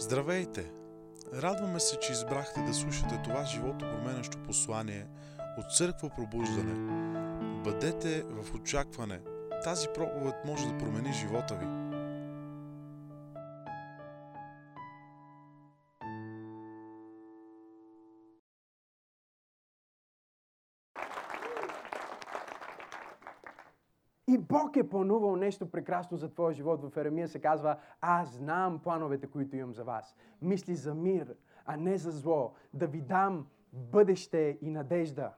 Здравейте! Радваме се, че избрахте да слушате това живото променящо послание от Църква Пробуждане. Бъдете в очакване. Тази проповед може да промени живота ви. Бог е планувал нещо прекрасно за твоя живот. В Еремия се казва, аз знам плановете, които имам за вас. Мисли за мир, а не за зло. Да ви дам бъдеще и надежда.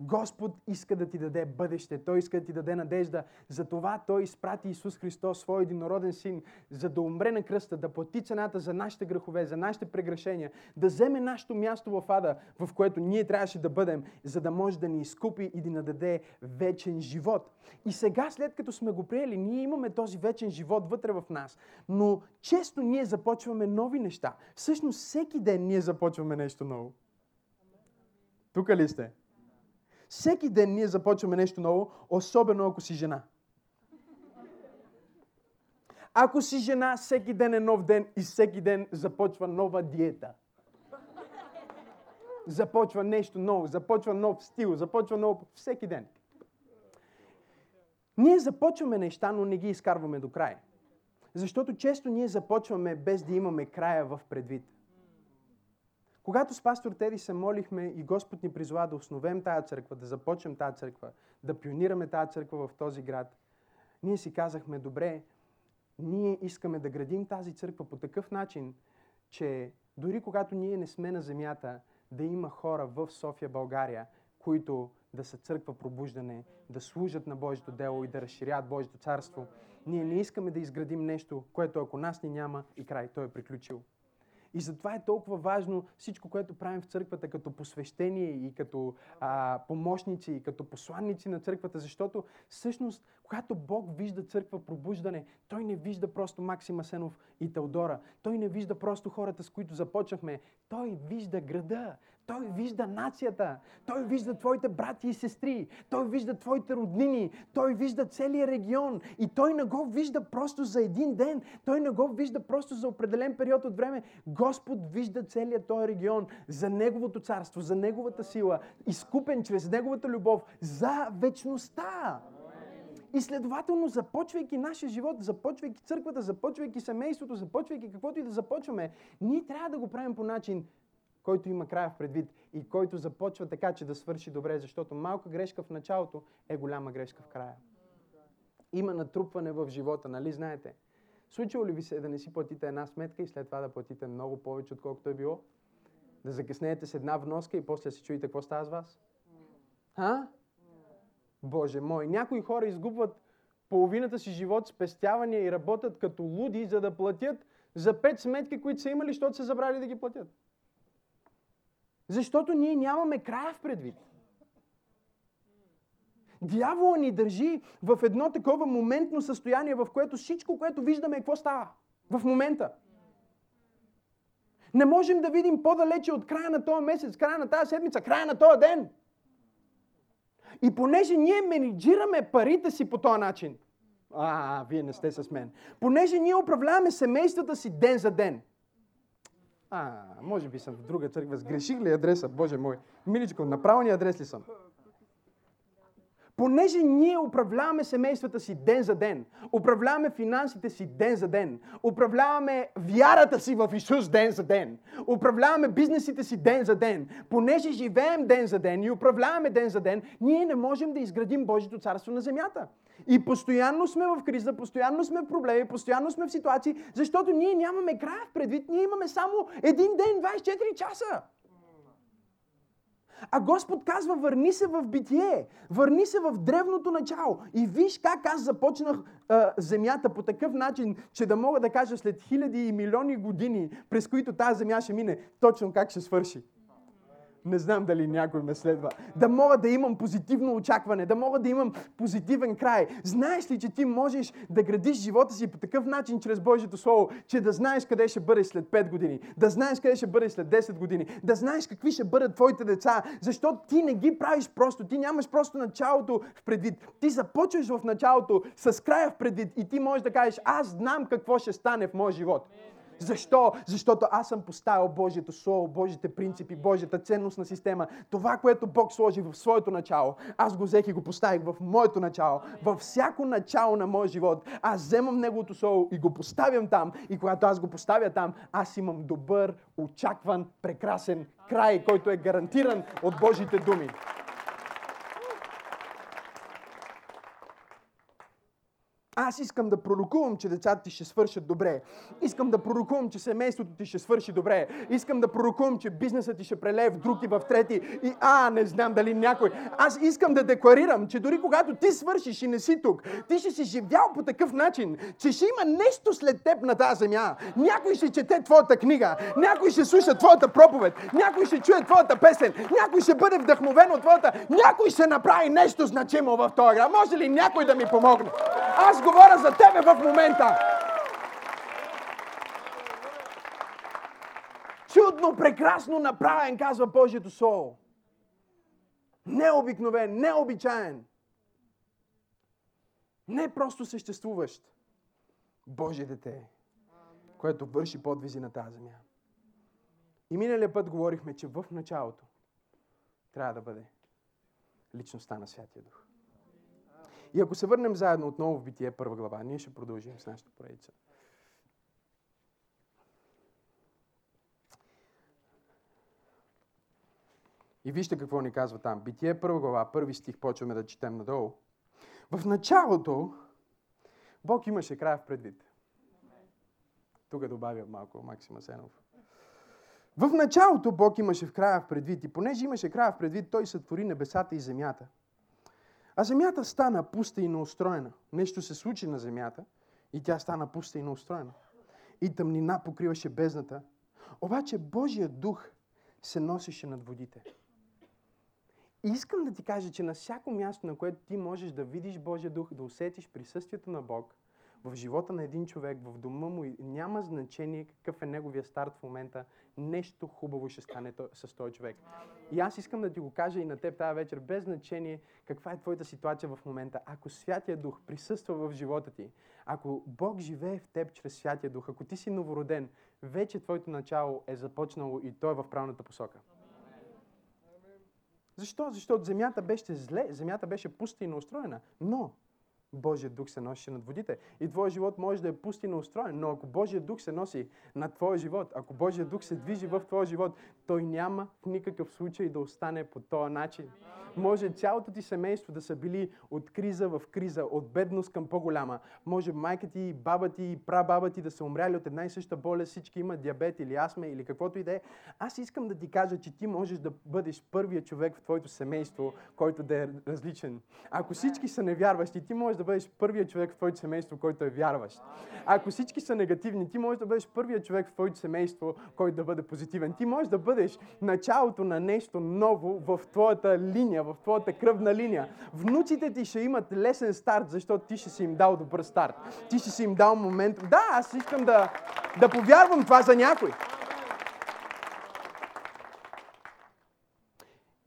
Господ иска да ти даде бъдеще. Той иска да ти даде надежда. Затова Той изпрати Исус Христос, свой единороден син, за да умре на кръста, да плати цената за нашите грехове, за нашите прегрешения, да вземе нашето място в ада, в което ние трябваше да бъдем, за да може да ни изкупи и да ни даде вечен живот. И сега, след като сме го приели, ние имаме този вечен живот вътре в нас. Но често ние започваме нови неща. Всъщност всеки ден ние започваме нещо ново. Тук ли сте? Всеки ден ние започваме нещо ново, особено ако си жена. Ако си жена, всеки ден е нов ден и всеки ден започва нова диета. Започва нещо ново, започва нов стил, започва ново всеки ден. Ние започваме неща, но не ги изкарваме до край. Защото често ние започваме без да имаме края в предвид. Когато с пастор Теди се молихме и Господ ни призова да основем тази църква, да започнем тази църква, да пионираме тази църква в този град, ние си казахме, добре, ние искаме да градим тази църква по такъв начин, че дори когато ние не сме на земята, да има хора в София, България, които да са църква пробуждане, да служат на Божието дело и да разширят Божието царство. Ние не искаме да изградим нещо, което ако нас ни няма и край, той е приключил. И затова е толкова важно всичко, което правим в църквата като посвещение и като а, помощници и като посланници на църквата, защото всъщност, когато Бог вижда църква пробуждане, Той не вижда просто Максим Асенов и Теодора. Той не вижда просто хората, с които започнахме. Той вижда града. Той вижда нацията. Той вижда твоите брати и сестри. Той вижда твоите роднини. Той вижда целият регион. И той не го вижда просто за един ден. Той не го вижда просто за определен период от време. Господ вижда целият този регион за Неговото царство, за Неговата сила, изкупен чрез Неговата любов за вечността. И следователно, започвайки нашия живот, започвайки църквата, започвайки семейството, започвайки каквото и да започваме, ние трябва да го правим по начин, който има края в предвид и който започва така, че да свърши добре, защото малка грешка в началото е голяма грешка в края. Има натрупване в живота, нали знаете? Случило ли ви се да не си платите една сметка и след това да платите много повече, отколкото е било? Да закъснеете с една вноска и после се чуете какво става с вас? А? Боже мой, някои хора изгубват половината си живот спестявания и работят като луди, за да платят за пет сметки, които са имали, защото са забрали да ги платят. Защото ние нямаме края в предвид. Дявола ни държи в едно такова моментно състояние, в което всичко, което виждаме, какво става в момента. Не можем да видим по-далече от края на този месец, края на тази седмица, края на този ден. И понеже ние менеджираме парите си по този начин, а, вие не сте с мен, понеже ние управляваме семействата си ден за ден, а, може би съм в друга църква. Сгреших ли адреса? Боже мой. Миличко, на правилния адрес ли съм? Понеже ние управляваме семействата си ден за ден, управляваме финансите си ден за ден, управляваме вярата си в Исус ден за ден, управляваме бизнесите си ден за ден, понеже живеем ден за ден и управляваме ден за ден, ние не можем да изградим Божието царство на земята. И постоянно сме в криза, постоянно сме в проблеми, постоянно сме в ситуации, защото ние нямаме края в предвид, ние имаме само един ден, 24 часа. А Господ казва, върни се в битие, върни се в древното начало. И виж как аз започнах а, земята по такъв начин, че да мога да кажа след хиляди и милиони години, през които тази земя ще мине, точно как ще свърши. Не знам дали някой ме следва. Да мога да имам позитивно очакване, да мога да имам позитивен край. Знаеш ли, че ти можеш да градиш живота си по такъв начин чрез Божието Слово, че да знаеш къде ще бъдеш след 5 години, да знаеш къде ще бъдеш след 10 години, да знаеш какви ще бъдат твоите деца, защото ти не ги правиш просто, ти нямаш просто началото в предвид. Ти започваш в началото с края в предвид и ти можеш да кажеш, аз знам какво ще стане в моя живот. Защо? Защото аз съм поставил Божието Слово, Божите принципи, Божията ценностна система. Това, което Бог сложи в своето начало, аз го взех и го поставих в моето начало. Във всяко начало на моя живот, аз вземам Неговото Слово и го поставям там. И когато аз го поставя там, аз имам добър, очакван, прекрасен край, който е гарантиран от Божите думи. Аз искам да пророкувам, че децата ти ще свършат добре. Искам да пророкувам, че семейството ти ще свърши добре. Искам да пророкувам, че бизнесът ти ще прелее в друг и в трети. И а, не знам дали някой. Аз искам да декларирам, че дори когато ти свършиш и не си тук, ти ще си живял по такъв начин, че ще има нещо след теб на тази земя. Някой ще чете твоята книга, някой ще слуша твоята проповед, някой ще чуе твоята песен, някой ще бъде вдъхновен от твоята, някой ще направи нещо значимо в този град. Може ли някой да ми помогне? Аз говоря за тебе в момента. Чудно, прекрасно направен, казва Божието Слово. Необикновен, необичаен. Не просто съществуващ. Божие дете, което върши подвизи на тази земя. И миналия път говорихме, че в началото трябва да бъде личността на Святия Дух. И ако се върнем заедно отново в Битие, първа глава, ние ще продължим с нашата поредица. И вижте какво ни казва там. Битие, първа глава, първи стих, почваме да четем надолу. В началото Бог имаше края в предвид. Тук добавя малко Максима Сенов. В началото Бог имаше в края в предвид и понеже имаше края в предвид, Той сътвори небесата и земята – а земята стана пуста и неустроена. Нещо се случи на земята и тя стана пуста и неустроена. И тъмнина покриваше бездната. Обаче Божия дух се носеше над водите. И искам да ти кажа, че на всяко място, на което ти можеш да видиш Божия дух, да усетиш присъствието на Бог, в живота на един човек, в дома му, няма значение какъв е неговия старт в момента, нещо хубаво ще стане с този човек. И аз искам да ти го кажа и на теб тази вечер, без значение каква е твоята ситуация в момента. Ако Святия Дух присъства в живота ти, ако Бог живее в теб чрез Святия Дух, ако ти си новороден, вече твоето начало е започнало и то е в правилната посока. Защо? Защото земята беше зле, земята беше пуста и неустроена. Но Божия дух се носи над водите. И твоя живот може да е пустина устроен, но ако Божия дух се носи над твоя живот, ако Божия дух се движи в твоя живот, той няма в никакъв случай да остане по този начин. Може цялото ти семейство да са били от криза в криза, от бедност към по-голяма. Може майка ти, баба ти и прабаба ти да са умряли от една и съща болест, всички имат диабет или астма или каквото и да е. Аз искам да ти кажа, че ти можеш да бъдеш първият човек в твоето семейство, който да е различен. Ако всички са невярващи, ти можеш да бъдеш първият човек в твоето семейство, който е вярващ. Ако всички са негативни, ти можеш да бъдеш първият човек в твоето семейство, който да бъде позитивен. Ти можеш да бъдеш началото на нещо ново в твоята линия, в твоята кръвна линия. Внуците ти ще имат лесен старт, защото ти ще си им дал добър старт. Ти ще си им дал момент. Да, аз искам да, да повярвам това за някой.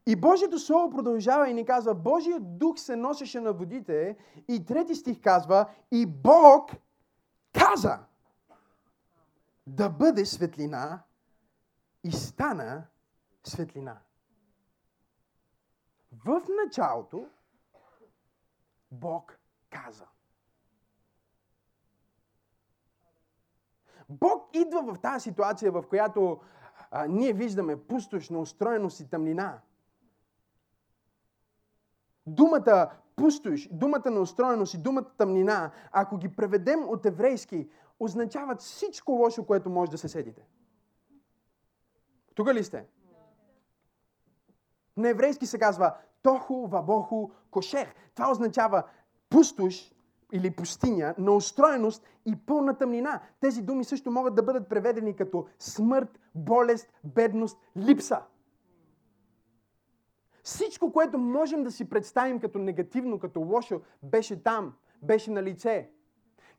И Божието Слово продължава и ни казва, Божия дух се носеше на водите и трети стих казва, и Бог каза да бъде светлина и стана светлина. В началото Бог каза. Бог идва в тази ситуация, в която а, ние виждаме пустош, устроеност и тъмнина. Думата пустош, думата на устроеност и думата тъмнина, ако ги преведем от еврейски, означават всичко лошо, което може да се седите. Тук ли сте? На еврейски се казва Тоху Вабоху Кошех. Това означава пустош или пустиня, на устроеност и пълна тъмнина. Тези думи също могат да бъдат преведени като смърт, болест, бедност, липса. Всичко, което можем да си представим като негативно, като лошо, беше там, беше на лице.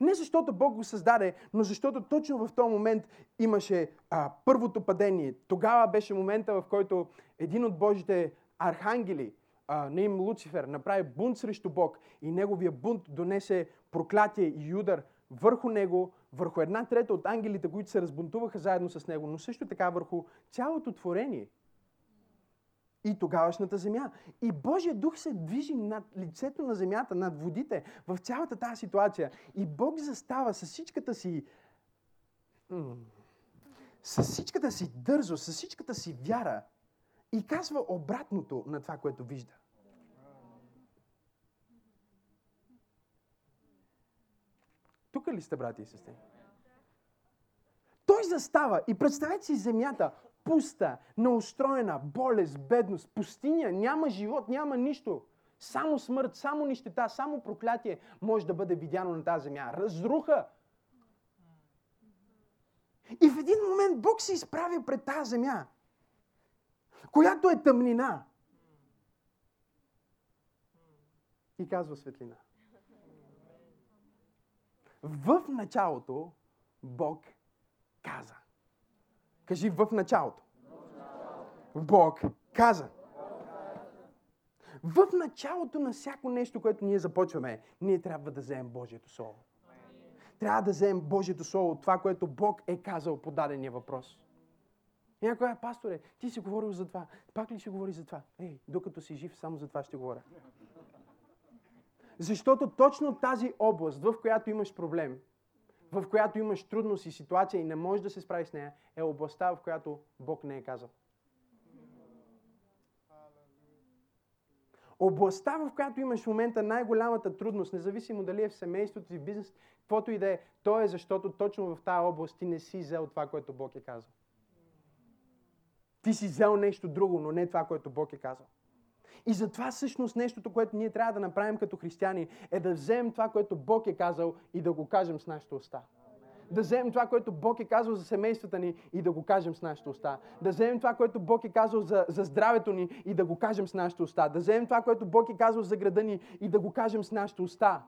Не защото Бог го създаде, но защото точно в този момент имаше а, първото падение. Тогава беше момента, в който един от Божите архангели, а, на им Луцифер, направи бунт срещу Бог и неговия бунт донесе проклятие и удар върху него, върху една трета от ангелите, които се разбунтуваха заедно с него, но също така върху цялото творение и тогавашната земя. И Божия дух се движи над лицето на земята, над водите, в цялата тази ситуация. И Бог застава с всичката си с всичката си дързо, с всичката си вяра и казва обратното на това, което вижда. Тук ли сте, брати и сестри? Той застава и представете си земята, пуста, неустроена, болест, бедност, пустиня, няма живот, няма нищо. Само смърт, само нищета, само проклятие може да бъде видяно на тази земя. Разруха. И в един момент Бог се изправя пред тази земя, която е тъмнина. И казва светлина. В началото Бог каза. Кажи в началото. Бог каза. В началото на всяко нещо, което ние започваме, ние трябва да вземем Божието Слово. Трябва да вземем Божието Слово, това, което Бог е казал по дадения въпрос. Някой е, пасторе, ти си говорил за това. Пак ли ще говори за това? Ей, докато си жив, само за това ще говоря. Защото точно тази област, в която имаш проблем, в която имаш трудност и ситуация и не можеш да се справиш с нея, е областта, в която Бог не е казал. Областта, в която имаш в момента най-голямата трудност, независимо дали е в семейството си, в бизнес, каквото и да е, то е защото точно в тази област ти не си взел това, което Бог е казал. Ти си взел нещо друго, но не това, което Бог е казал. И затова всъщност нещото, което ние трябва да направим като християни, е да вземем това, което Бог е казал и да го кажем с нашата уста. Да вземем това, което Бог е казал за семействата ни и да го кажем с нашата уста. Да вземем това, което Бог е казал за, за здравето ни и да го кажем с нашата уста. Да вземем това, което Бог е казал за града ни и да го кажем с нашата уста.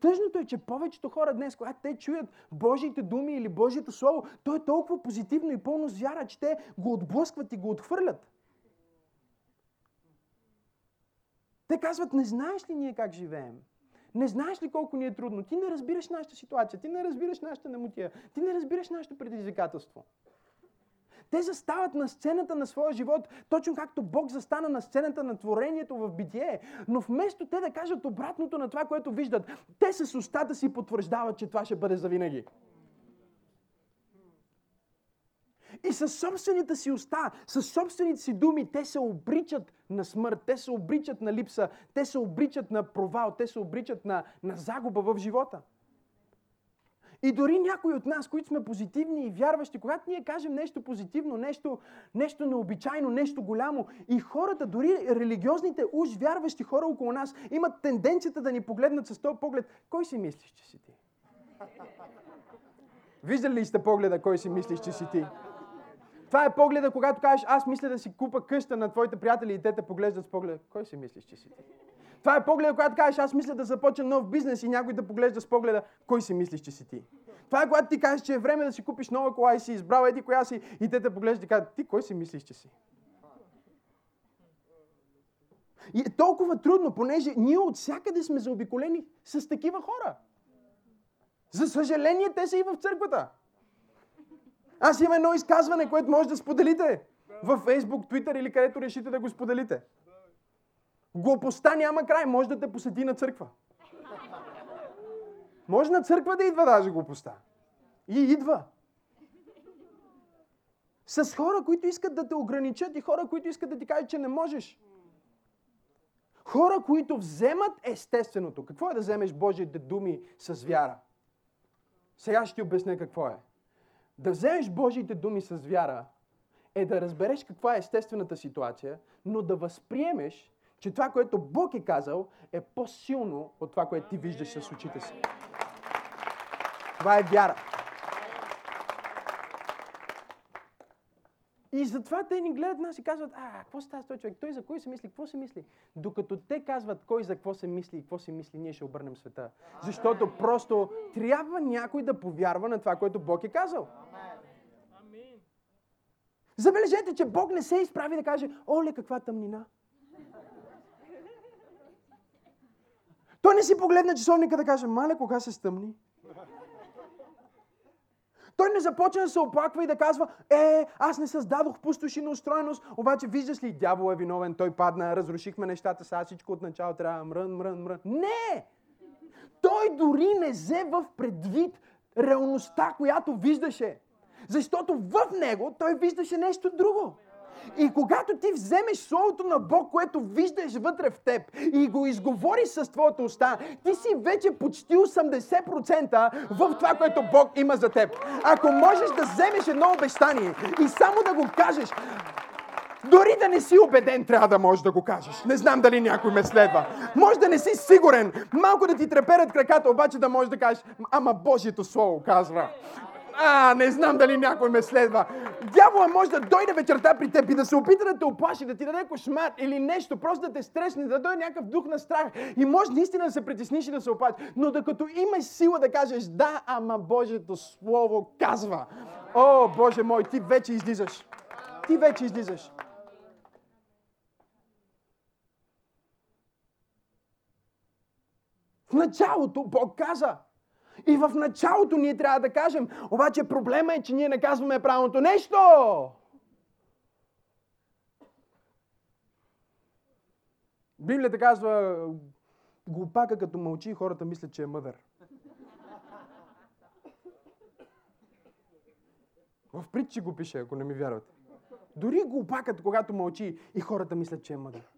Тъжното е, че повечето хора днес, когато те чуят Божиите думи или Божието Слово, то е толкова позитивно и пълно с вяра, че те го отблъскват и го отхвърлят. Те казват, не знаеш ли ние как живеем? Не знаеш ли колко ни е трудно? Ти не разбираш нашата ситуация, ти не разбираш нашата намотия, ти не разбираш нашето предизвикателство. Те застават на сцената на своя живот, точно както Бог застана на сцената на творението в битие. Но вместо те да кажат обратното на това, което виждат, те с устата си потвърждават, че това ще бъде завинаги. И със собствените си уста, със собствените си думи, те се обричат на смърт, те се обричат на липса, те се обричат на провал, те се обричат на, на загуба в живота. И дори някои от нас, които сме позитивни и вярващи, когато ние кажем нещо позитивно, нещо, нещо необичайно, нещо голямо, и хората, дори религиозните уж вярващи хора около нас, имат тенденцията да ни погледнат с този поглед. Кой си мислиш, че си ти? Виждали ли сте погледа, кой си мислиш, че си ти? Това е погледа, когато кажеш, аз мисля да си купа къща на твоите приятели и те те поглеждат с погледа. Кой си мислиш, че си ти? Това е погледа, когато кажеш, аз мисля да започна нов бизнес и някой да поглежда с погледа, кой си мислиш, че си ти? Това е когато ти кажеш, че е време да си купиш нова кола и си избрал еди коя си и те те поглеждат и казват, ти кой си мислиш, че си? И е толкова трудно, понеже ние от всякъде сме заобиколени с такива хора. За съжаление, те са и в църквата. Аз имам едно изказване, което може да споделите в Facebook, Twitter или където решите да го споделите. Глупостта няма край, може да те посети на църква. Може на църква да идва даже глупостта. И идва. С хора, които искат да те ограничат и хора, които искат да ти кажат, че не можеш. Хора, които вземат естественото. Какво е да вземеш Божиите думи с вяра? Сега ще ти обясня какво е. Да вземеш Божиите думи с вяра е да разбереш каква е естествената ситуация, но да възприемеш, че това, което Бог е казал, е по-силно от това, което ти виждаш с очите си. Това е вяра. И затова те ни гледат нас и казват, а, какво става с този човек? Той за кой се мисли? Какво се мисли? Докато те казват кой за какво се мисли и какво се мисли, ние ще обърнем света. Защото просто трябва някой да повярва на това, което Бог е казал. Забележете, че Бог не се изправи да каже, оле, каква тъмнина. Той не си погледна часовника да каже, мале, кога се стъмни? Той не започна да се оплаква и да казва, е, аз не създадох пустош на устроеност, обаче виждаш ли, дявол е виновен, той падна, разрушихме нещата, сега всичко от начало трябва мрън, мрън, мрън. Не! Той дори не взе в предвид реалността, която виждаше. Защото в него той виждаше нещо друго. И когато ти вземеш Словото на Бог, което виждаш вътре в теб и го изговориш с твоята уста, ти си вече почти 80% в това, което Бог има за теб. Ако можеш да вземеш едно обещание и само да го кажеш, дори да не си убеден, трябва да можеш да го кажеш. Не знам дали някой ме следва. Може да не си сигурен. Малко да ти треперят краката, обаче да можеш да кажеш, ама Божието Слово казва. А, не знам дали някой ме следва. Дявола може да дойде вечерта при теб и да се опита да те оплаши, да ти даде кошмар или нещо, просто да те стресне, да дойде някакъв дух на страх. И може наистина да се притесниш и да се оплаши. Но докато имаш сила да кажеш, да, ама Божието Слово казва. О, Боже мой, ти вече излизаш. Ти вече излизаш. В началото Бог каза. И в началото ние трябва да кажем. Обаче проблема е, че ние не казваме правилното нещо. Библията казва, глупака като мълчи, хората мислят, че е мъдър. В притчи го пише, ако не ми вярвате. Дори глупакът, когато мълчи, и хората мислят, че е мъдър.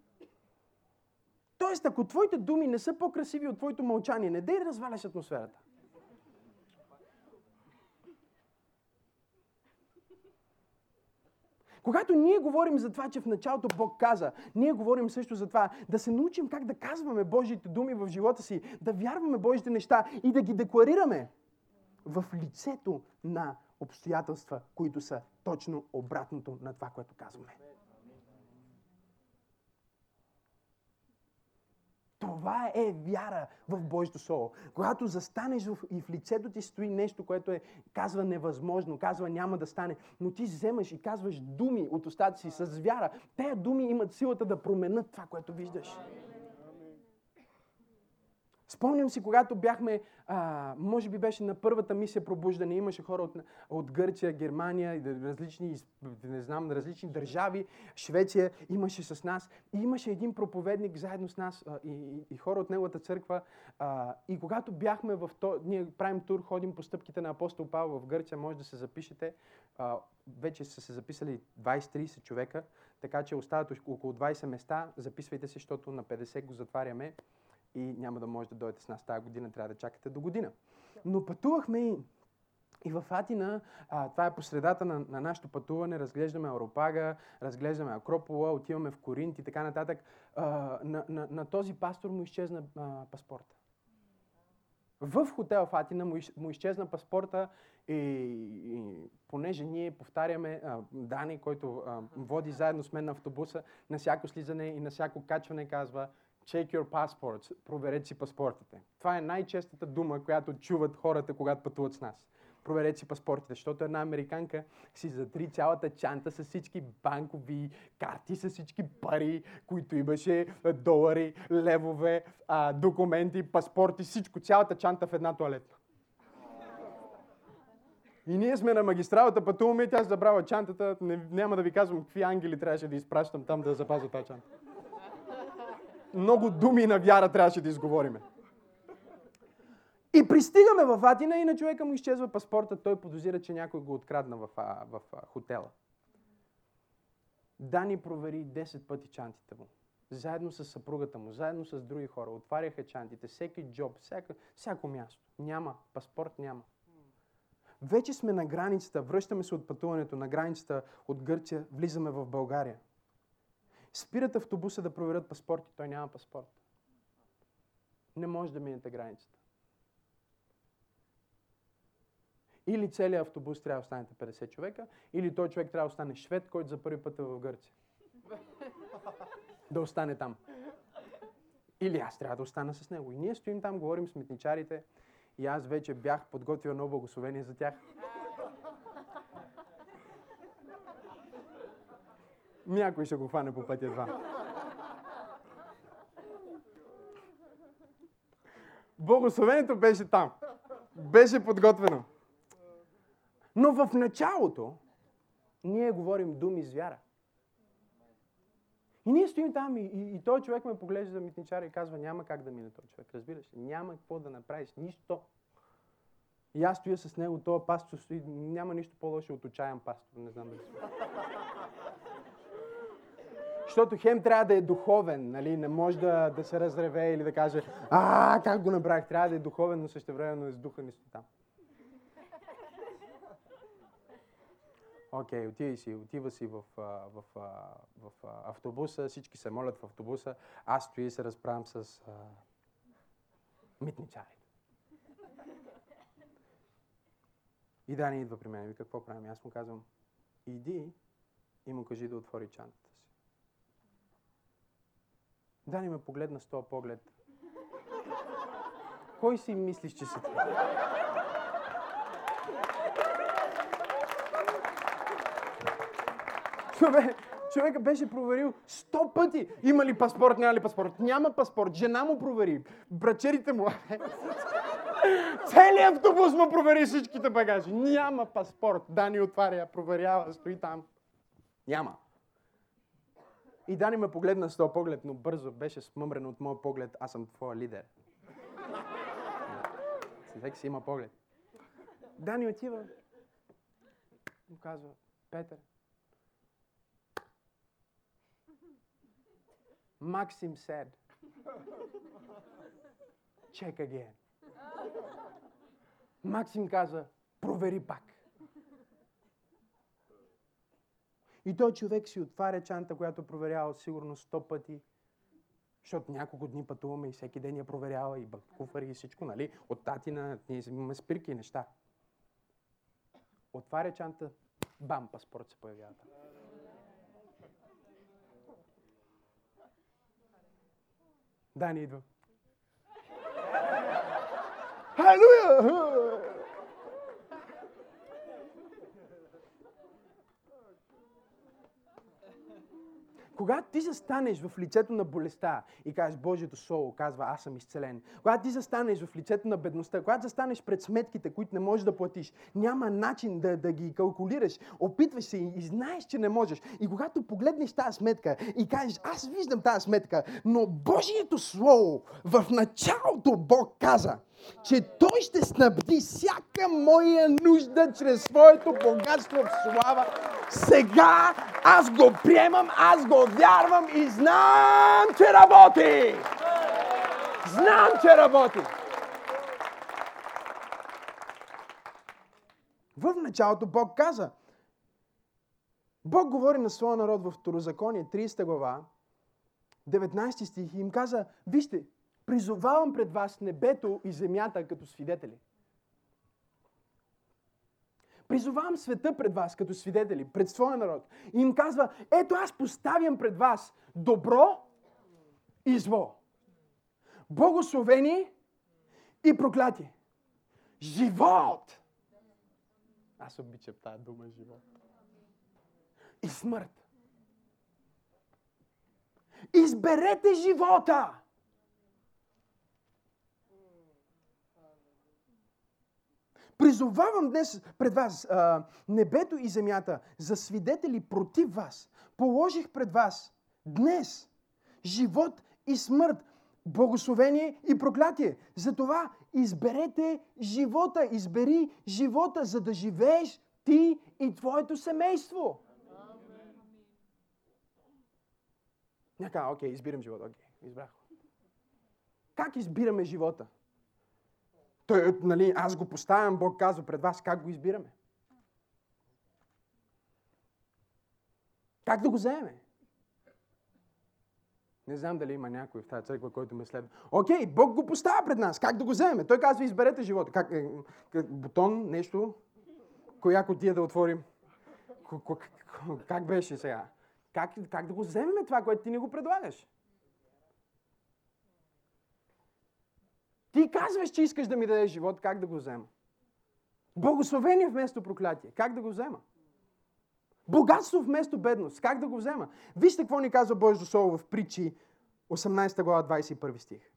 Тоест, ако твоите думи не са по-красиви от твоето мълчание, не дей да разваляш атмосферата. Когато ние говорим за това, че в началото Бог каза, ние говорим също за това да се научим как да казваме Божиите думи в живота си, да вярваме Божите неща и да ги декларираме в лицето на обстоятелства, които са точно обратното на това, което казваме. Това е вяра в Божието Слово. Когато застанеш и в лицето ти стои нещо, което е, казва невъзможно, казва няма да стане, но ти вземаш и казваш думи от устата си с вяра, тези думи имат силата да променят това, което виждаш. Спомням си, когато бяхме, а, може би беше на първата мисия пробуждане, имаше хора от, от Гърция, Германия, различни, не знам, различни държави, Швеция имаше с нас. И имаше един проповедник заедно с нас а, и, и, и хора от неговата църква. А, и когато бяхме в то, ние правим тур, ходим по стъпките на апостол Павел в Гърция, може да се запишете. А, вече са се записали 20-30 човека, така че остават около 20 места. Записвайте се, защото на 50 го затваряме и няма да може да дойдете с нас тази година, трябва да чакате до година. Но пътувахме и, и в Атина, а, това е по средата на, на нашето пътуване, разглеждаме Аропага, разглеждаме Акропола, отиваме в Коринт и така нататък. А, на, на, на този пастор му изчезна а, паспорта. В хотел в Атина му, му изчезна паспорта и, и понеже ние повтаряме а, Дани, който а, води заедно с мен на автобуса, на всяко слизане и на всяко качване казва Check your passports. Проверете си паспортите. Това е най-честата дума, която чуват хората, когато пътуват с нас. Проверете си паспортите, защото една американка си затри цялата чанта с всички банкови карти, с всички пари, които имаше, долари, левове, документи, паспорти, всичко, цялата чанта в една туалетна. И ние сме на магистралата, пътуваме и тя забрала чантата. Не, няма да ви казвам какви ангели трябваше да изпращам там да запазя тази чанта много думи на вяра трябваше да изговориме. И пристигаме в Атина и на човека му изчезва паспорта. Той подозира, че някой го открадна в, в, в хотела. Дани провери 10 пъти чантите му. Заедно с съпругата му, заедно с други хора. Отваряха чантите, всеки джоб, всяко, всяко място. Няма, паспорт няма. Вече сме на границата, връщаме се от пътуването на границата от Гърция, влизаме в България. Спират автобуса да проверят паспорти, той няма паспорт. Не може да минете границата. Или целият автобус трябва да останете 50 човека, или той човек трябва да остане швед, който за първи път е в Гърция. да остане там. Или аз трябва да остана с него. И ние стоим там, говорим с митничарите, и аз вече бях подготвил едно благословение за тях. Някой ще го хване по пътя два. Благословението беше там. Беше подготвено. Но в началото ние говорим думи с вяра. И ние стоим там и, и, и той човек ме поглежда за митничара и казва, няма как да мине този човек. Разбираш, няма какво да направиш, нищо. И аз стоя с него, този пастор стои, няма нищо по-лошо от отчаян пастор, не знам дали Защото хем трябва да е духовен, нали? не може да, да се разреве или да каже, а, как го направих, трябва да е духовен, но също времено е с духа ни там. Окей, okay, отива си, отива си в, в, в, в, автобуса, всички се молят в автобуса, аз стоя и се разправям с а, митничарите. И Дани идва при мен и вика, какво правим? Аз му казвам, иди и му кажи да отвори си. Дани ме погледна с този поглед. Кой си мислиш, че си ти? Човек, човека беше проверил сто пъти. Има ли паспорт, няма ли паспорт? Няма паспорт. Жена му провери. Брачерите му. Целият автобус му провери всичките багажи. Няма паспорт. Дани отваря, проверява, стои там. Няма. И Дани ме погледна с този поглед, но бързо беше смъмрен от моят поглед. Аз съм твоя лидер. Всеки си има поглед. Дани отива. Му казва, Петър, Максим said, check again. Максим каза, провери пак. И той човек си отваря чанта, която проверява сигурно сто пъти, защото няколко дни пътуваме и всеки ден я проверява и куфари и всичко, нали? От татина ние имаме спирки и неща. Отваря чанта, бам, паспорт се появява. Да, не идва. Халелуя! Когато ти застанеш в лицето на болестта и кажеш Божието Слово казва аз съм изцелен, когато ти застанеш в лицето на бедността, когато застанеш пред сметките, които не можеш да платиш, няма начин да, да ги калкулираш, опитваш се и, и знаеш, че не можеш. И когато погледнеш тази сметка и кажеш аз виждам тази сметка, но Божието Слово в началото Бог каза, че Той ще снабди всяка моя нужда чрез своето богатство в слава. Сега аз го приемам, аз го вярвам и знам, че работи! Знам, че работи! В началото Бог каза, Бог говори на своя народ в Второзаконие, 30 глава, 19 стих и им каза, вижте, Призовавам пред вас небето и земята като свидетели. Призовавам света пред вас като свидетели, пред своя народ. И им казва, ето аз поставям пред вас добро и зло. Богословени и проклятие. Живот! Аз обичам тази дума живот. И смърт. Изберете живота! Призовавам днес пред вас а, небето и земята за свидетели против вас. Положих пред вас днес живот и смърт, благословение и проклятие. Затова изберете живота. Избери живота, за да живееш ти и твоето семейство. Някак, окей, избирам живота. Окей, избрах. Как избираме живота? Той, нали, аз го поставям, Бог казва пред вас, как го избираме? Как да го вземе? Не знам дали има някой в тази църква, който ме следва. Окей, Бог го поставя пред нас. Как да го вземе? Той казва, изберете живота. Как, е, как бутон, нещо, коя котия да отворим. Как беше сега? Как, как да го вземем това, което ти ни го предлагаш? Ти казваш, че искаш да ми дадеш живот, как да го взема? Благословение вместо проклятие, как да го взема? Богатство вместо бедност, как да го взема? Вижте какво ни казва Божието Слово в притчи 18 глава 21 стих.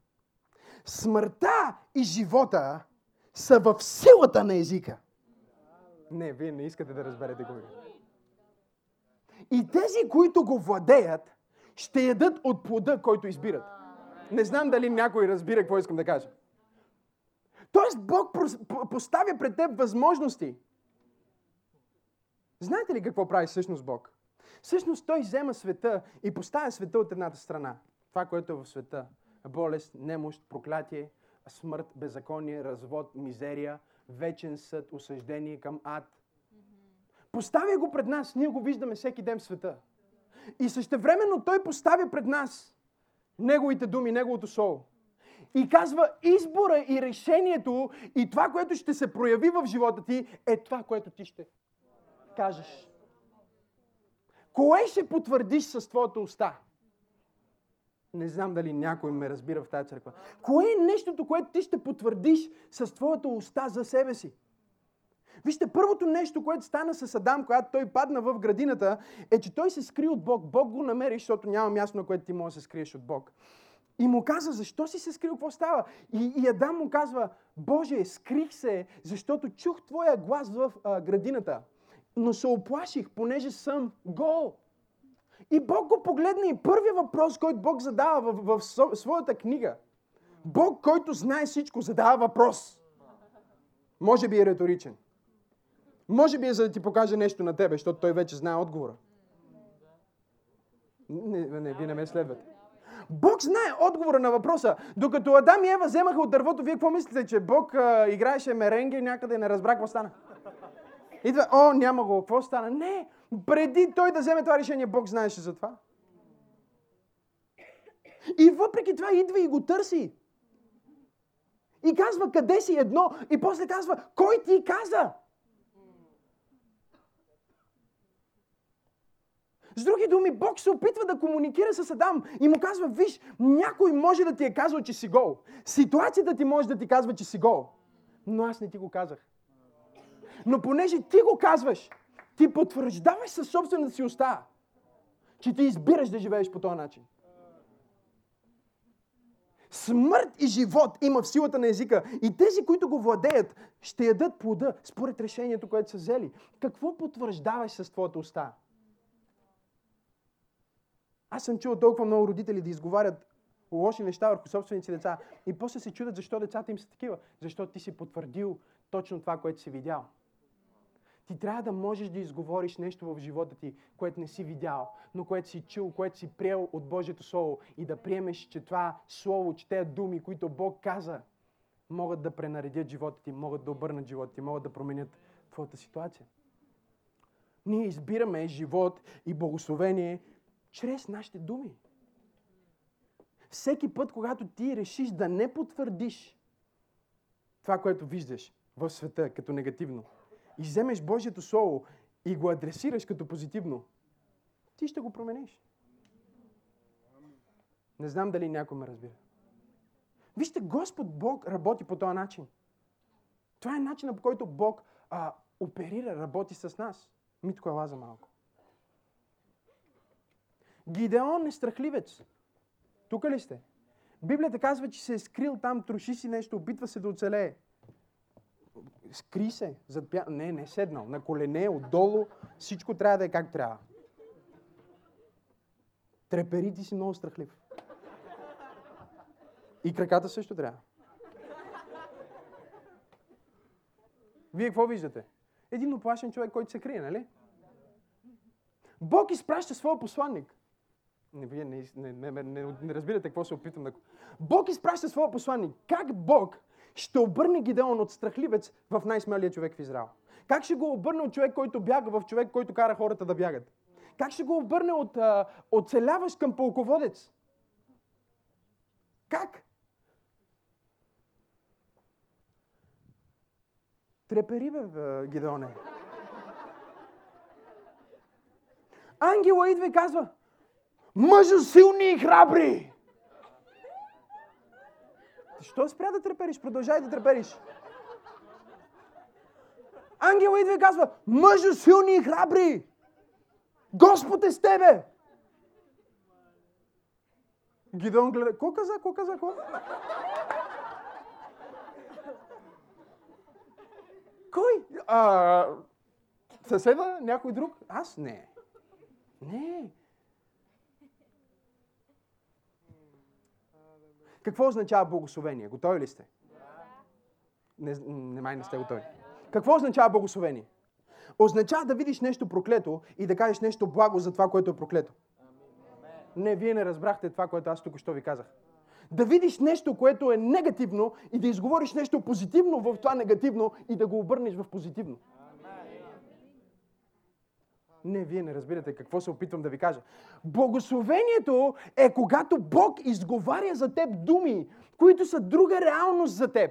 смъртта и живота са в силата на езика. Не, вие не искате да разберете го. И тези, които го владеят, ще ядат от плода, който избират. Не знам дали някой разбира какво искам да кажа. Тоест Бог поставя пред теб възможности. Знаете ли какво прави всъщност Бог? Всъщност Той взема света и поставя света от едната страна. Това, което е в света. Болест, немощ, проклятие, смърт, беззаконие, развод, мизерия, вечен съд, осъждение към ад. Поставя го пред нас. Ние го виждаме всеки ден в света. И същевременно Той поставя пред нас Неговите думи, Неговото Слово. И казва, избора и решението и това, което ще се прояви в живота ти, е това, което ти ще кажеш. Кое ще потвърдиш с твоята уста? Не знам дали някой ме разбира в тази църква. Кое е нещото, което ти ще потвърдиш с твоята уста за себе си? Вижте, първото нещо, което стана с Адам, когато той падна в градината, е, че той се скри от Бог. Бог го намери, защото няма място, на което ти можеш да се скриеш от Бог. И му каза, защо си се скрил, какво става? И, и Адам му казва, Боже, скрих се, защото чух Твоя глас в а, градината. Но се оплаших, понеже съм гол. И Бог го погледна и първият въпрос, който Бог задава в, в, в своята книга, Бог, който знае всичко, задава въпрос. Може би е риторичен. Може би е за да ти покаже нещо на тебе, защото той вече знае отговора. Не, не, вие не ме следвате. Бог знае отговора на въпроса. Докато Адам и Ева вземаха от дървото, вие какво мислите, че Бог а, играеше меренге някъде и не разбра какво стана? Идва, о, няма го, какво стана? Не, преди той да вземе това решение, Бог знаеше за това. И въпреки това идва и го търси. И казва, къде си едно? И после казва, кой ти каза? С други думи, Бог се опитва да комуникира с Адам и му казва, виж, някой може да ти е казал, че си гол. Ситуацията ти може да ти казва, че си гол. Но аз не ти го казах. Но понеже ти го казваш, ти потвърждаваш със собствената си уста, че ти избираш да живееш по този начин. Смърт и живот има в силата на езика. И тези, които го владеят, ще ядат плода според решението, което са взели. Какво потвърждаваш с твоята уста? Аз съм чул толкова много родители да изговарят лоши неща върху собствените деца и после се чудят защо децата им са такива. Защото ти си потвърдил точно това, което си видял. Ти трябва да можеш да изговориш нещо в живота ти, което не си видял, но което си чул, което си приел от Божието Слово и да приемеш, че това Слово, че тези думи, които Бог каза, могат да пренаредят живота ти, могат да обърнат живота ти, могат да променят твоята ситуация. Ние избираме живот и благословение чрез нашите думи. Всеки път, когато ти решиш да не потвърдиш това, което виждаш в света като негативно, и вземеш Божието Слово и го адресираш като позитивно, ти ще го промениш. Не знам дали някой ме разбира. Вижте, Господ Бог работи по този начин. Това е начинът по който Бог а, оперира, работи с нас. Митко ела за малко. Гидеон е страхливец. Тук ли сте? Библията казва, че се е скрил там, троши си нещо, опитва се да оцелее. Скри се. Зад пя... Не, не е седнал. На колене, отдолу. Всичко трябва да е как трябва. Трепери ти си много страхлив. И краката също трябва. Вие какво виждате? Един оплашен човек, който се крие, нали? Бог изпраща своя посланник. Не, вие не, не, не, не, не разбирате какво се опитвам да... Бог изпраща своя посланник. Как Бог ще обърне Гидеон от страхливец в най-смелия човек в Израел? Как ще го обърне от човек, който бяга в човек, който кара хората да бягат? Как ще го обърне от оцеляващ към полководец? Как? Трепери, бе, Гидеоне. Ангела идва и казва, мъжо е силни и храбри. Защо спря да трепериш? Продължай да трепериш. Ангела идва и казва, мъжо е силни и храбри. Господ е с тебе. Гидеон гледа. Ко каза, ко каза, ко? Кой? А, съседа? Някой друг? Аз? Не. Не. Какво означава благословение? Готови ли сте? Не, не май не сте готови. Какво означава благословение? Означава да видиш нещо проклето и да кажеш нещо благо за това, което е проклето. Не, вие не разбрахте това, което аз тук що ви казах. Да видиш нещо, което е негативно и да изговориш нещо позитивно в това негативно и да го обърнеш в позитивно. Не, вие не разбирате какво се опитвам да ви кажа. Благословението е когато Бог изговаря за теб думи, които са друга реалност за теб.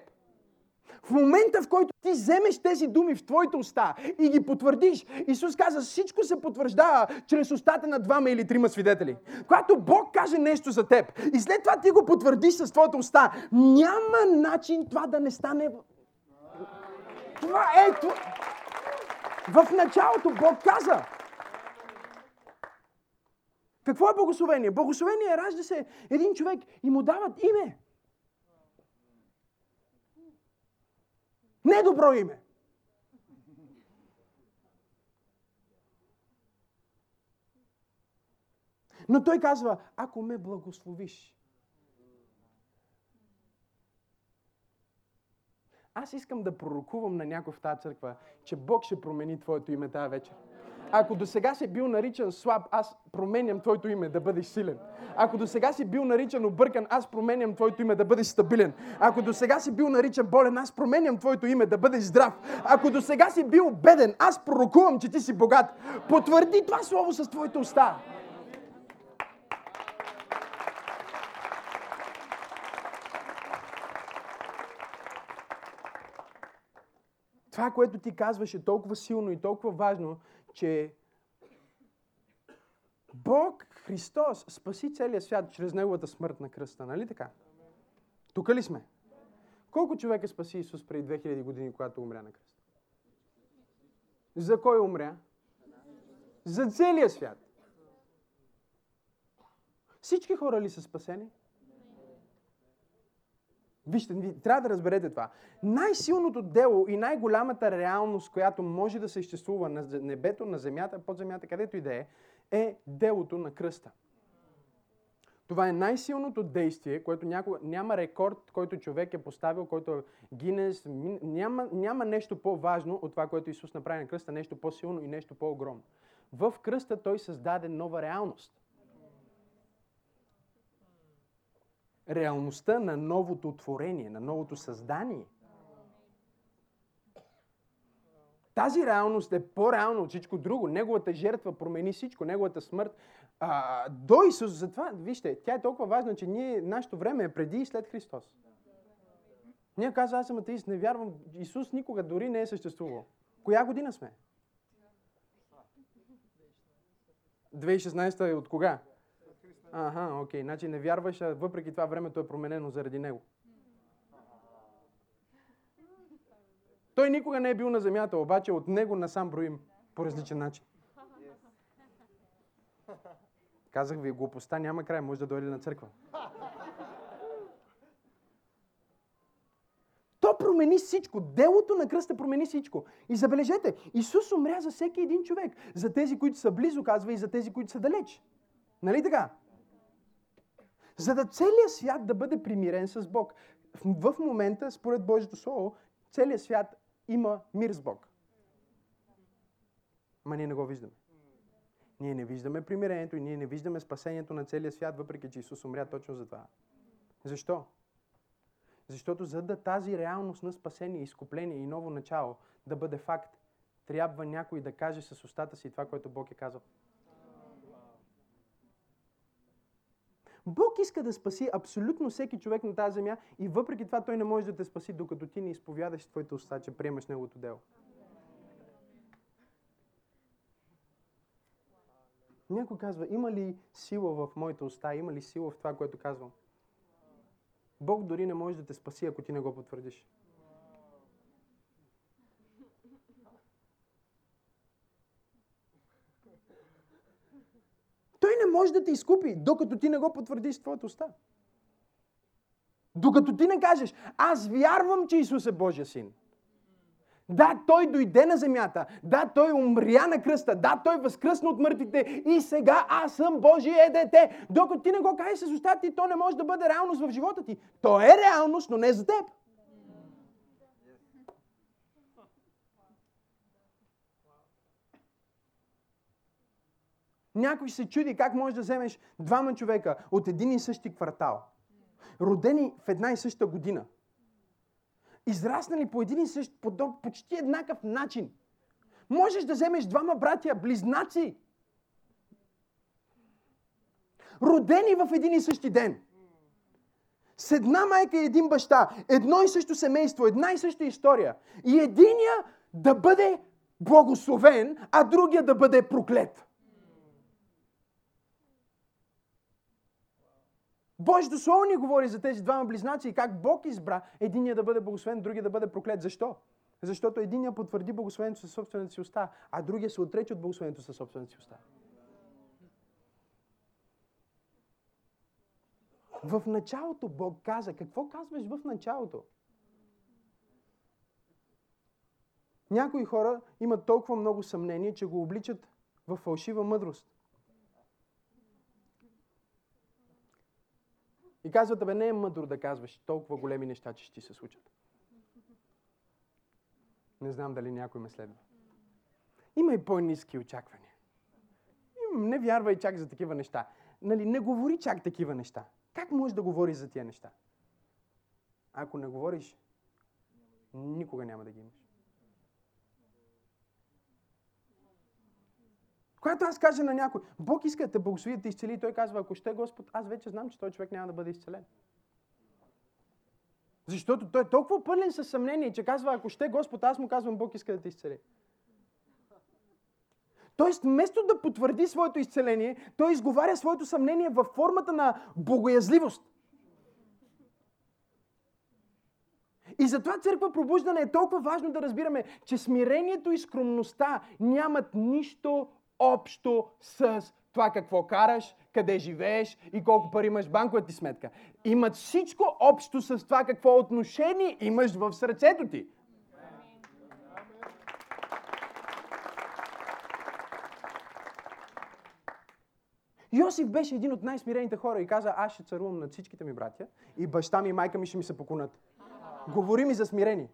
В момента, в който ти вземеш тези думи в твоите уста и ги потвърдиш, Исус каза, всичко се потвърждава чрез устата на двама или трима свидетели. Когато Бог каже нещо за теб и след това ти го потвърдиш с твоята уста, няма начин това да не стане. Това е. Това... В началото Бог каза. Какво е благословение? Благословение ражда се един човек и му дават име. Не добро име. Но той казва, ако ме благословиш. Аз искам да пророкувам на някой в тази църква, че Бог ще промени твоето име тази вечер. Ако до сега си бил наричан слаб, аз променям твоето име да бъдеш силен. Ако до сега си бил наричан объркан, аз променям твоето име да бъдеш стабилен. Ако до сега си бил наричан болен, аз променям твоето име да бъдеш здрав. Ако до сега си бил беден, аз пророкувам, че ти си богат. Потвърди това слово с твоите уста. Това, което ти казваш е толкова силно и толкова важно, че Бог, Христос, спаси целия свят чрез Неговата смърт на кръста. Нали така? Тук ли сме? Колко човека спаси Исус преди 2000 години, когато умря на кръста? За кой умря? За целия свят. Всички хора ли са спасени? Вижте, трябва да разберете това. Най-силното дело и най-голямата реалност, която може да съществува на небето, на земята, под земята, където и да е, е делото на кръста. Това е най-силното действие, което някога, няма рекорд, който човек е поставил, който е Гинес, няма, няма нещо по-важно от това, което Исус направи на кръста, нещо по-силно и нещо по-огромно. В кръста той създаде нова реалност. Реалността на новото творение, на новото създание. Тази реалност е по-реална от всичко друго. Неговата жертва промени всичко, неговата смърт. А, до Исус, затова, вижте, тя е толкова важна, че ние, нашето време е преди и след Христос. Ние казва, аз съм атеист, не вярвам, Исус никога дори не е съществувал. Коя година сме? 2016 е от кога? Аха, окей. Значи не вярваш, а въпреки това времето е променено заради него. Той никога не е бил на земята, обаче от него насам броим по различен начин. Казах ви, глупостта няма край, може да дойде на църква. То промени всичко. Делото на кръста промени всичко. И забележете, Исус умря за всеки един човек. За тези, които са близо, казва, и за тези, които са далеч. Нали така? За да целият свят да бъде примирен с Бог. В момента, според Божието Слово, целият свят има мир с Бог. Ма ние не го виждаме. Ние не виждаме примирението и ние не виждаме спасението на целия свят, въпреки че Исус умря точно за това. Защо? Защото за да тази реалност на спасение, изкупление и ново начало да бъде факт, трябва някой да каже с устата си това, което Бог е казал. Бог иска да спаси абсолютно всеки човек на тази земя и въпреки това Той не може да те спаси, докато ти не изповядаш твоите уста, че приемаш Неговото дело. Някой казва, има ли сила в моите уста, има ли сила в това, което казвам? Бог дори не може да те спаси, ако ти не го потвърдиш. Той не може да те изкупи, докато ти не го потвърдиш твоята уста. Докато ти не кажеш, аз вярвам, че Исус е Божия син. Да, той дойде на земята. Да, той умря на кръста. Да, той възкръсна от мъртвите. И сега аз съм Божие дете. Докато ти не го кажеш с устата ти, то не може да бъде реалност в живота ти. То е реалност, но не за теб. Някой се чуди как можеш да вземеш двама човека от един и същи квартал, родени в една и съща година, израснали по един и същ, по почти еднакъв начин. Можеш да вземеш двама братя, близнаци, родени в един и същи ден. С една майка и един баща, едно и също семейство, една и съща история. И единия да бъде благословен, а другия да бъде проклет. Божието Слово ни говори за тези двама близнаци и как Бог избра единия да бъде благословен, другия да бъде проклет. Защо? Защото единия потвърди благословението със собствената си уста, а другия се отрече от благословението със собствената си уста. В началото Бог каза. Какво казваш в началото? Някои хора имат толкова много съмнение, че го обличат в фалшива мъдрост. И казват, бе, не е мъдро да казваш толкова големи неща, че ще ти се случат. Не знам дали някой ме следва. Има и по-низки очаквания. Не вярвай чак за такива неща. Нали, не говори чак такива неща. Как можеш да говориш за тия неща? Ако не говориш, никога няма да ги имаш. Когато аз кажа на някой, Бог иска да те благослови, да те изцели, той казва, ако ще Господ, аз вече знам, че той човек няма да бъде изцелен. Защото той е толкова пълен със съмнение, че казва, ако ще Господ, аз му казвам, Бог иска да те изцели. Тоест, вместо да потвърди своето изцеление, той изговаря своето съмнение във формата на богоязливост. И затова църква пробуждане е толкова важно да разбираме, че смирението и скромността нямат нищо общо с това какво караш, къде живееш и колко пари имаш в банковата ти сметка. Имат всичко общо с това какво отношение имаш в сърцето ти. Йосиф беше един от най-смирените хора и каза, аз ще царувам над всичките ми братя и баща ми и майка ми ще ми се покунат. Говори ми за смирение.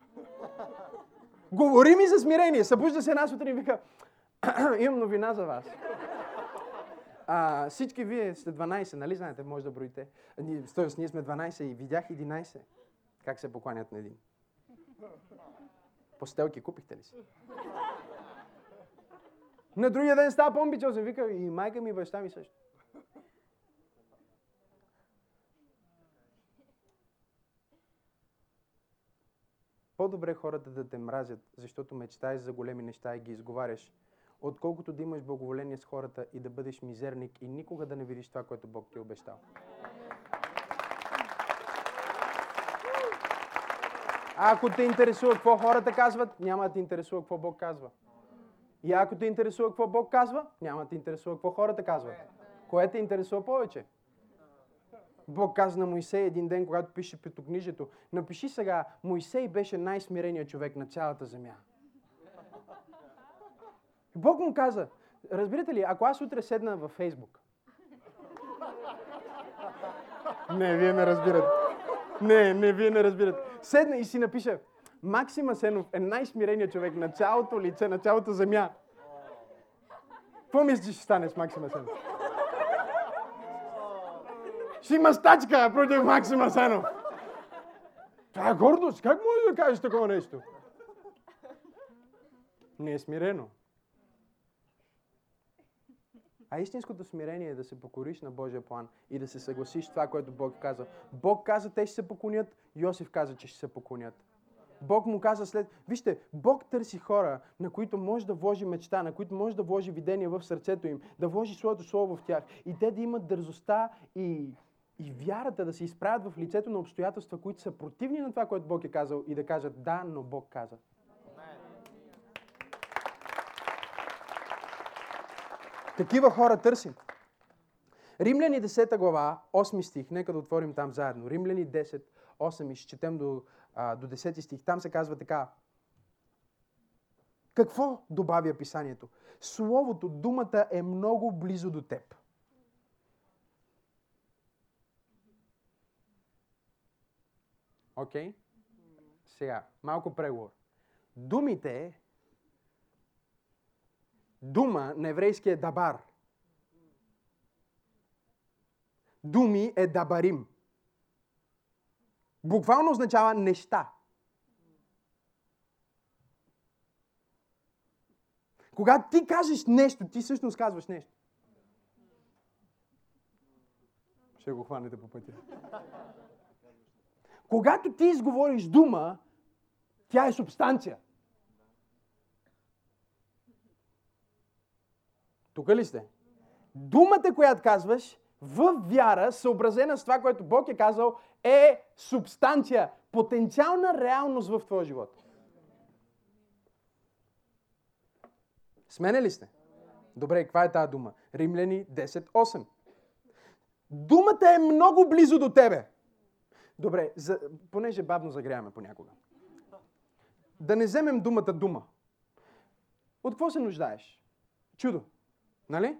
Говори ми за смирение. Събужда се една сутрин и вика, имам новина за вас. А, всички вие сте 12, нали знаете, може да броите. Тоест, ние сме 12 и видях 11. Как се покланят на един. Постелки купихте ли си? На другия ден става по-амбициозен. Вика и майка ми и баща ми също. По-добре хората да те мразят, защото мечтаеш за големи неща и ги изговаряш, отколкото да имаш благоволение с хората и да бъдеш мизерник и никога да не видиш това, което Бог ти е обещал. А ако те интересува какво хората казват, няма да те интересува какво Бог казва. И ако те интересува какво Бог казва, няма да те интересува какво хората казват. Кое те интересува повече? Бог каза на Моисей един ден, когато пише петокнижието, напиши сега, Моисей беше най-смиреният човек на цялата земя. Бог му каза, разбирате ли, ако аз утре седна във Фейсбук, не, вие не разбирате. Не, не, вие не разбирате. Седна и си напиша, Максим Асенов е най-смиреният човек на цялото лице, на цялата земя. Какво мислиш, че ще стане с Максим Асенов? Ще има стачка против Максим Асенов. Това е гордост. Как може да кажеш такова нещо? Не е смирено. А истинското смирение е да се покориш на Божия план и да се съгласиш с това, което Бог каза. Бог каза, те ще се поклонят, Йосиф каза, че ще се поклонят. Бог му каза след... Вижте, Бог търси хора, на които може да вложи мечта, на които може да вложи видение в сърцето им, да вложи своето слово в тях и те да имат дързостта и, и вярата да се изправят в лицето на обстоятелства, които са противни на това, което Бог е казал и да кажат да, но Бог каза. Такива хора търсим. Римляни 10 глава, 8 стих, нека да отворим там заедно. Римляни 10, 8 и ще четем до, а, до 10 стих. Там се казва така. Какво добавя писанието? Словото, думата е много близо до теб. Окей? Okay? Сега, малко преговор. Думите, дума на еврейски е дабар. Думи е дабарим. Буквално означава неща. Когато ти кажеш нещо, ти всъщност казваш нещо. Ще го хванете по пътя. Когато ти изговориш дума, тя е субстанция. Тук ли сте? Думата, която казваш, в вяра, съобразена с това, което Бог е казал, е субстанция, потенциална реалност в твоя живот. Смене ли сте? Добре, каква е тази дума? Римляни 10.8. Думата е много близо до тебе. Добре, за, понеже бавно загряваме понякога. Да не вземем думата дума. От какво се нуждаеш? Чудо. Нали?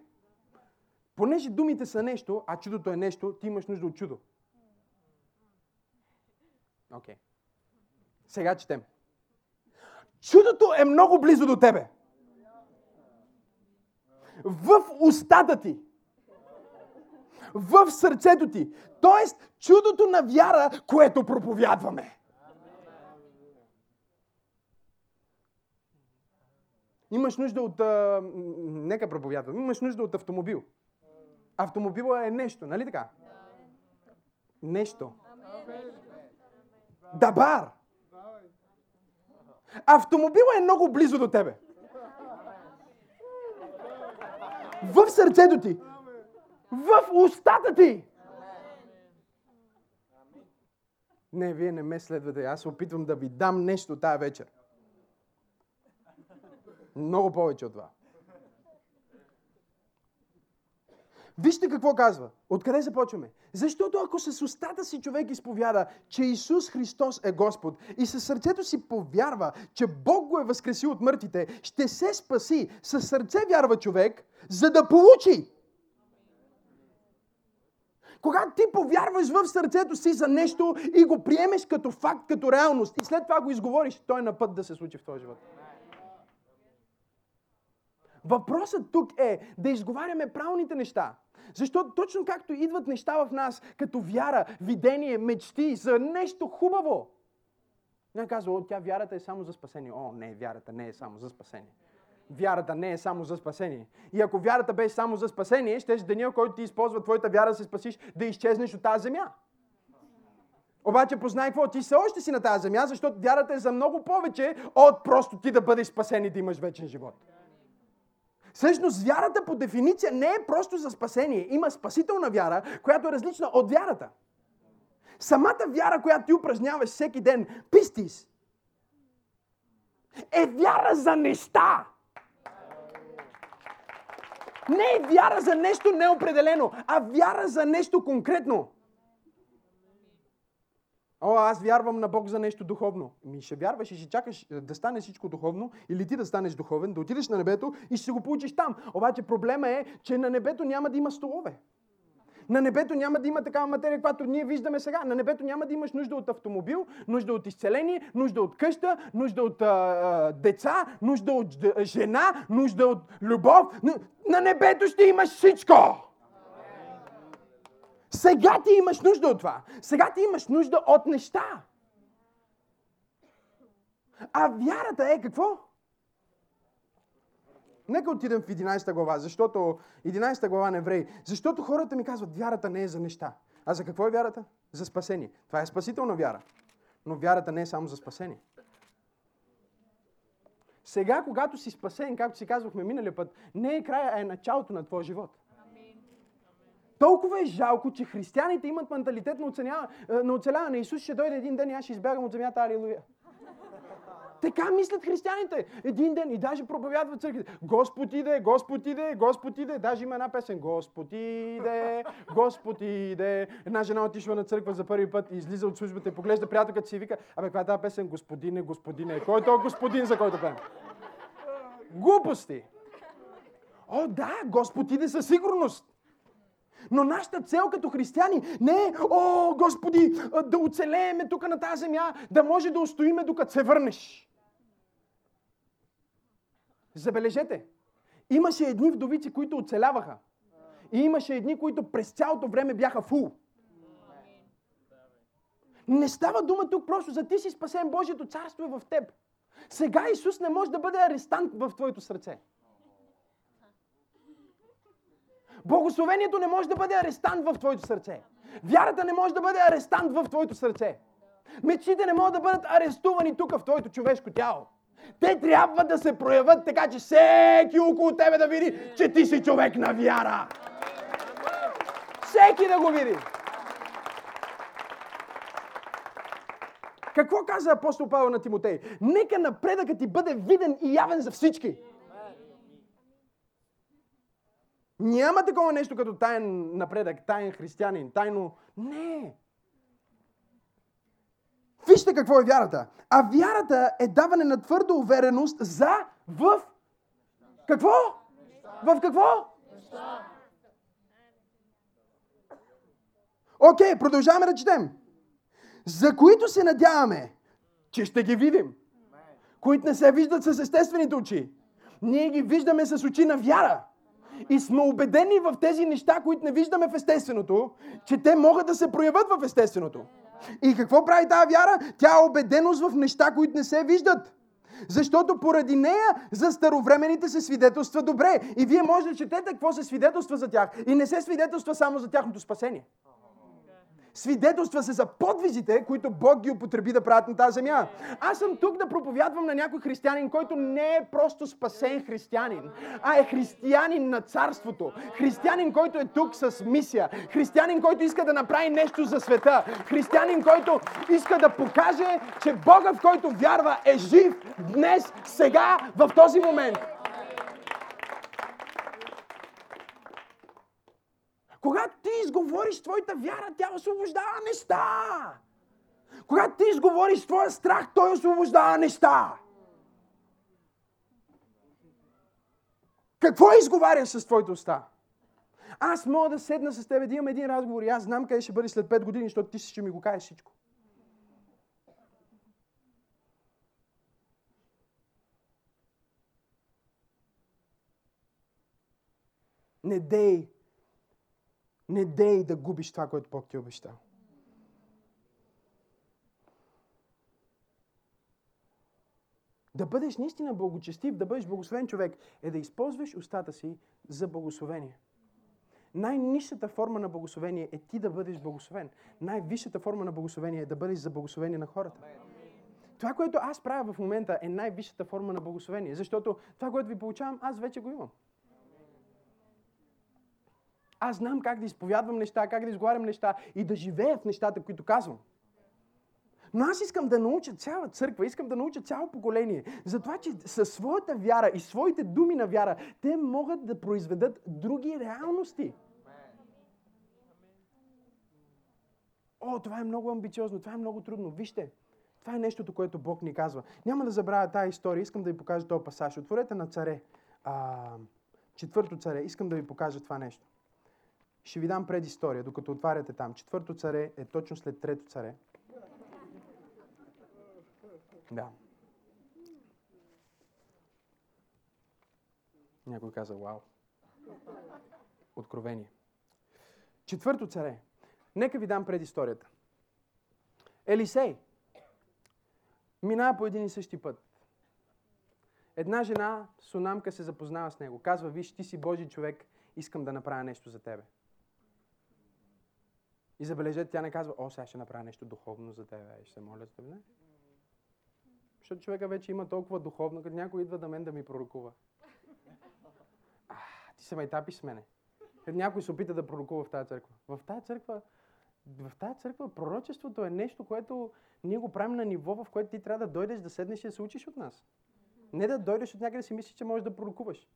Понеже думите са нещо, а чудото е нещо, ти имаш нужда от чудо. Окей. Okay. Сега четем. Чудото е много близо до тебе. В устата ти. В сърцето ти. Тоест, чудото на вяра, което проповядваме. Имаш нужда от... А, нека проповядвам. Имаш нужда от автомобил. Автомобила е нещо, нали така? Нещо. Дабар. Автомобила е много близо до тебе. В сърцето ти. В устата ти. Не, вие не ме следвате. Аз се опитвам да ви дам нещо тая вечер. Много повече от това. Вижте какво казва. Откъде започваме? Защото ако с устата си човек изповяда, че Исус Христос е Господ и със сърцето си повярва, че Бог го е възкресил от мъртвите, ще се спаси. Със сърце вярва човек, за да получи. Когато ти повярваш в сърцето си за нещо и го приемеш като факт, като реалност и след това го изговориш, той е на път да се случи в този живот. Въпросът тук е да изговаряме правилните неща. Защото точно както идват неща в нас, като вяра, видение, мечти за нещо хубаво. Не казва, тя вярата е само за спасение. О, не, вярата не е само за спасение. Вярата не е само за спасение. И ако вярата беше само за спасение, ще деня, който ти използва твоята вяра се спасиш, да изчезнеш от тази земя. Обаче познай какво, ти се още си на тази земя, защото вярата е за много повече от просто ти да бъдеш спасен и да имаш вечен живот. Всъщност, вярата по дефиниция не е просто за спасение. Има спасителна вяра, която е различна от вярата. Самата вяра, която ти упражняваш всеки ден, пистис, е вяра за неща. Не е вяра за нещо неопределено, а вяра за нещо конкретно. О, аз вярвам на Бог за нещо духовно. Ми ще вярваш и ще чакаш е, да стане всичко духовно, или ти да станеш духовен, да отидеш на небето и ще го получиш там. Обаче проблема е, че на небето няма да има столове. На небето няма да има такава материя, която ние виждаме сега. На небето няма да имаш нужда от автомобил, нужда от изцеление, нужда от къща, нужда от а, деца, нужда от жена, нужда от любов. На небето ще имаш всичко! Сега ти имаш нужда от това. Сега ти имаш нужда от неща. А вярата е какво? Нека отидем в 11 глава, защото 11 глава на евреи. Защото хората ми казват, вярата не е за неща. А за какво е вярата? За спасение. Това е спасителна вяра. Но вярата не е само за спасение. Сега, когато си спасен, както си казвахме миналия път, не е края, а е началото на твоя живот. Толкова е жалко, че християните имат менталитет на, оценява, е, на оцеляване. Исус ще дойде един ден и аз ще избягам от земята. Алилуя. Така мислят християните. Един ден и даже проповядват църквите. Господ иде, Господ иде, Господ иде. Даже има една песен. Господ иде, Господ иде. Една жена отишла на църква за първи път и излиза от службата и поглежда приятелката си и вика, абе, каква е тази песен? Господине, господине. Кой е този господин, за който пеем? Глупости. О, да, Господ иде със сигурност. Но нашата цел като християни не е, о, Господи, да оцелееме тук на тази земя, да може да устоиме докато се върнеш. Забележете, имаше едни вдовици, които оцеляваха. И имаше едни, които през цялото време бяха фул. Не става дума тук просто за ти си спасен, Божието царство е в теб. Сега Исус не може да бъде арестант в твоето сърце. Благословението не може да бъде арестант в твоето сърце. Вярата не може да бъде арестант в твоето сърце. Мечтите не могат да бъдат арестувани тук в твоето човешко тяло. Те трябва да се проявят така, че всеки около тебе да види, че ти си човек на вяра. Всеки да го види. Какво каза апостол Павел на Тимотей? Нека напредъкът ти бъде виден и явен за всички. Няма такова нещо като таен напредък, таен християнин, тайно... Не! Вижте какво е вярата. А вярата е даване на твърда увереност за в... Какво? В какво? Окей, продължаваме да четем. За които се надяваме, че ще ги видим. Които не се виждат с естествените очи. Ние ги виждаме с очи на вяра. И сме убедени в тези неща, които не виждаме в естественото, че те могат да се проявят в естественото. И какво прави тази вяра? Тя е убеденост в неща, които не се виждат. Защото поради нея за старовремените се свидетелства добре. И вие може да четете какво се свидетелства за тях. И не се свидетелства само за тяхното спасение. Свидетелства се за подвизите, които Бог ги употреби да правят на тази земя. Аз съм тук да проповядвам на някой християнин, който не е просто спасен християнин, а е християнин на царството. Християнин, който е тук с мисия. Християнин, който иска да направи нещо за света. Християнин, който иска да покаже, че Бога, в който вярва, е жив днес, сега, в този момент. Когато ти изговориш твоята вяра, тя освобождава неща. Когато ти изговориш твоя страх, той освобождава неща. Какво изговаряш с твоите уста? Аз мога да седна с теб, да имам един разговор и аз знам къде ще бъде след 5 години, защото ти ще ми го кажеш всичко. Не дей не дей да губиш това, което Бог ти е обещал. Да бъдеш наистина благочестив, да бъдеш благословен човек, е да използваш устата си за благословение. Най-низшата форма на благословение е ти да бъдеш благословен. Най-висшата форма на благословение е да бъдеш за благословение на хората. Това, което аз правя в момента е най-висшата форма на благословение, защото това, което ви получавам, аз вече го имам. Аз знам как да изповядвам неща, как да изговарям неща и да живея в нещата, които казвам. Но аз искам да науча цяла църква, искам да науча цяло поколение. Затова, че със своята вяра и своите думи на вяра, те могат да произведат други реалности. О, това е много амбициозно, това е много трудно. Вижте, това е нещото, което Бог ни казва. Няма да забравя тази история, искам да ви покажа този пасаж. Отворете на царе. А, четвърто царе, искам да ви покажа това нещо. Ще ви дам предистория, докато отваряте там. Четвърто царе е точно след трето царе. Да. Някой каза, вау. Откровение. Четвърто царе. Нека ви дам предисторията. Елисей минава по един и същи път. Една жена, сунамка, се запознава с него. Казва, виж, ти си Божий човек, искам да направя нещо за тебе. И забележете, тя не казва, о, сега ще направя нещо духовно за теб, ще се моля за теб. Не. Защото човека вече има толкова духовно, като някой идва да мен да ми пророкува. А, ти се майтапиш с мене. Като някой се опита да пророкува в тази църква. В тази църква, в тази църква пророчеството е нещо, което ние го правим на ниво, в което ти трябва да дойдеш да седнеш и да се учиш от нас. Не да дойдеш от някъде да си мислиш, че можеш да пророкуваш.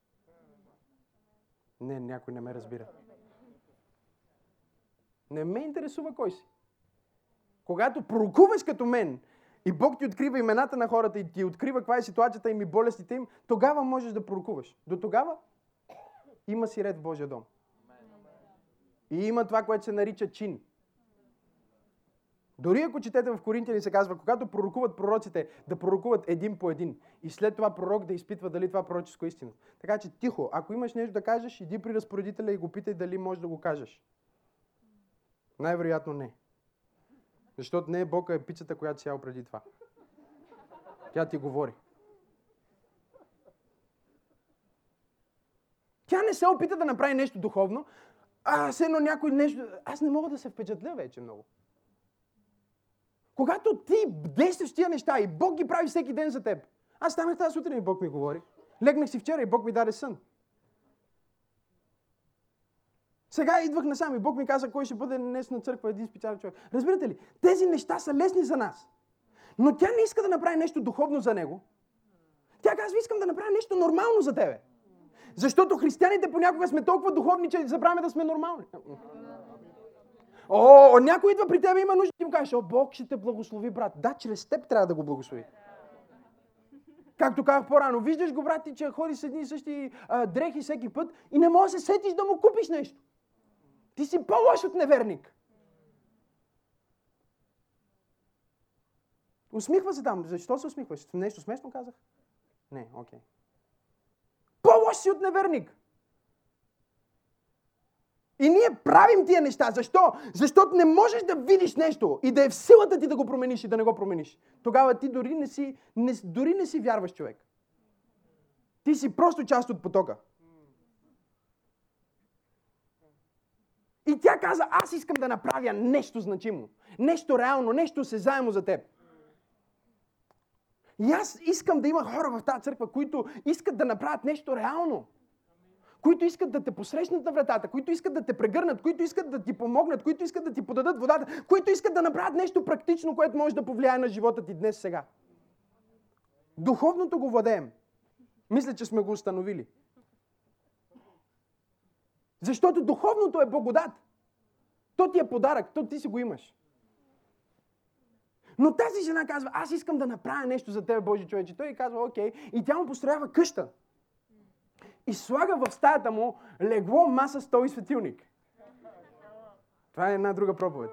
Не, някой не ме разбира. Не ме интересува кой си. Когато пророкуваш като мен, и Бог ти открива имената на хората и ти открива каква е ситуацията им и болестите им, тогава можеш да пророкуваш. До тогава има си ред в Божия дом. И има това, което се нарича чин. Дори ако четете в Коринтияни се казва, когато пророкуват пророците, да пророкуват един по един. И след това пророк да изпитва дали това пророческо е истина. Така че тихо, ако имаш нещо да кажеш, иди при разпоредителя и го питай дали можеш да го кажеш. Най-вероятно не. Защото не е Бог, а е пицата, която си преди това. Тя ти говори. Тя не се опита да направи нещо духовно, а все едно някой нещо... Аз не мога да се впечатля вече много. Когато ти действаш тия неща и Бог ги прави всеки ден за теб. Аз станах тази сутрин и Бог ми говори. Легнах си вчера и Бог ми даде сън. Сега идвах насам и Бог ми каза, кой ще бъде днес на църква един специален човек. Разбирате ли? Тези неща са лесни за нас. Но тя не иска да направи нещо духовно за него. Тя казва, искам да направя нещо нормално за тебе. Защото християните понякога сме толкова духовни, че забравяме да сме нормални. О, някой идва при теб и има нужда, ти му кажеш, о, Бог ще те благослови, брат. Да, чрез теб трябва да го благослови. Както казах по-рано, виждаш го, брат, ти, че ходи с едни и същи а, дрехи всеки път и не можеш да се сетиш да му купиш нещо. Ти си по-лош от неверник. Усмихва се там. Защо се усмихваш? Нещо смешно казах? Не, окей. Okay. По-лош си от неверник. И ние правим тия неща. Защо? Защото не можеш да видиш нещо и да е в силата ти да го промениш и да не го промениш. Тогава ти дори не си, не, дори не си вярваш човек. Ти си просто част от потока. И тя каза, аз искам да направя нещо значимо. Нещо реално, нещо заемо за теб. И аз искам да има хора в тази църква, които искат да направят нещо реално които искат да те посрещнат на вратата, които искат да те прегърнат, които искат да ти помогнат, които искат да ти подадат водата, които искат да направят нещо практично, което може да повлияе на живота ти днес сега. Духовното го владеем. Мисля, че сме го установили. Защото духовното е благодат. То ти е подарък, то ти си го имаш. Но тази жена казва, аз искам да направя нещо за тебе, Божи човече. Той казва, окей. И тя му построява къща и слага в стаята му легло, маса, стол и светилник. Това е една друга проповед.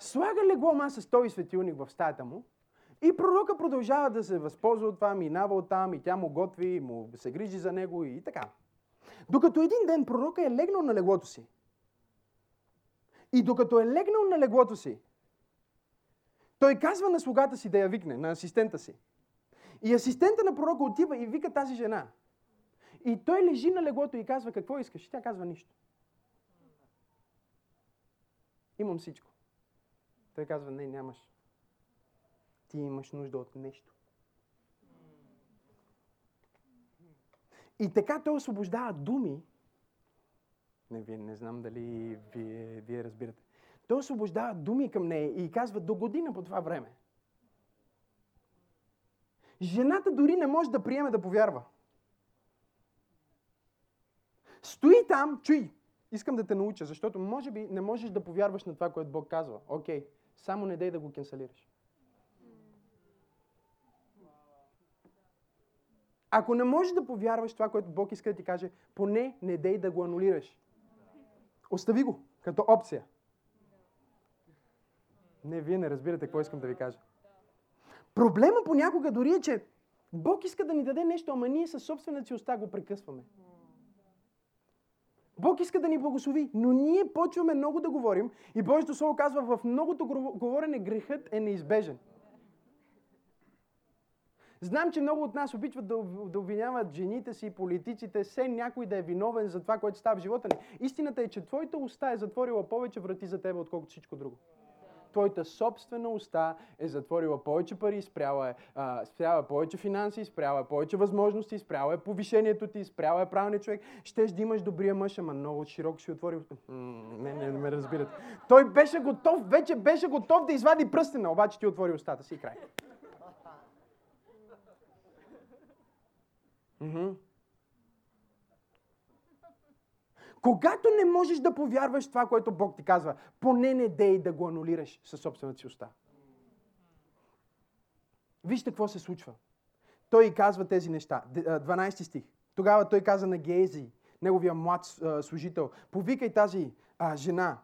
Слага легло, маса, стол и светилник в стаята му и пророка продължава да се възползва от това, минава от там и тя му готви, му се грижи за него и така. Докато един ден пророка е легнал на леглото си. И докато е легнал на леглото си, той казва на слугата си да я викне, на асистента си. И асистента на пророка отива и вика тази жена – и той лежи на леглото и казва, какво искаш? И тя казва нищо. Имам всичко. Той казва, не, нямаш. Ти имаш нужда от нещо. И така той освобождава думи. Не, вие не знам дали вие, вие разбирате. Той освобождава думи към нея и казва до година по това време. Жената дори не може да приеме да повярва. Стои там, чуй, искам да те науча, защото може би не можеш да повярваш на това, което Бог казва. Окей, само не дай да го кенсалираш. Ако не можеш да повярваш това, което Бог иска да ти каже, поне не дей да го анулираш. Остави го като опция. Не, вие не разбирате какво искам да ви кажа. Проблема понякога дори е, че Бог иска да ни даде нещо, ама ние със собствената си уста го прекъсваме. Бог иска да ни благослови, но ние почваме много да говорим и Божието Слово казва, в многото говорене грехът е неизбежен. Знам, че много от нас обичат да, да обвиняват жените си, политиците, все някой да е виновен за това, което става в живота ни. Истината е, че твоята уста е затворила повече врати за тебе, отколкото всичко друго твоята собствена уста е затворила повече пари, спряла е, а, спряла е повече финанси, спряла е повече възможности, спряла е повишението ти, спряла е правилният човек. Щеш да имаш добрия мъж, ама много широко си отворил. Не, не, не ме разбирате. Той беше готов, вече беше готов да извади пръстена, обаче ти отвори устата си и край. Mm-hmm. Когато не можеш да повярваш това, което Бог ти казва, поне не дей да го анулираш със собствената си уста. Вижте какво се случва. Той и казва тези неща. 12 стих. Тогава той каза на Гези, неговия млад служител, повикай тази а, жена.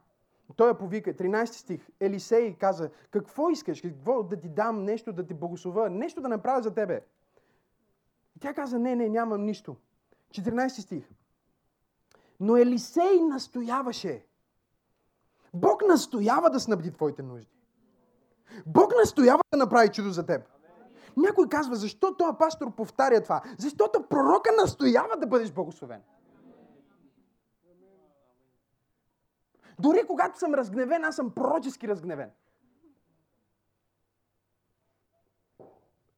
Той я повика. 13 стих. Елисей каза, какво искаш? Какво да ти дам нещо, да ти благослова, нещо да направя за тебе? И тя каза, не, не, нямам нищо. 14 стих. Но Елисей настояваше. Бог настоява да снабди твоите нужди. Бог настоява да направи чудо за теб. Някой казва, защо този пастор повтаря това? Защото пророка настоява да бъдеш благословен. Дори когато съм разгневен, аз съм пророчески разгневен.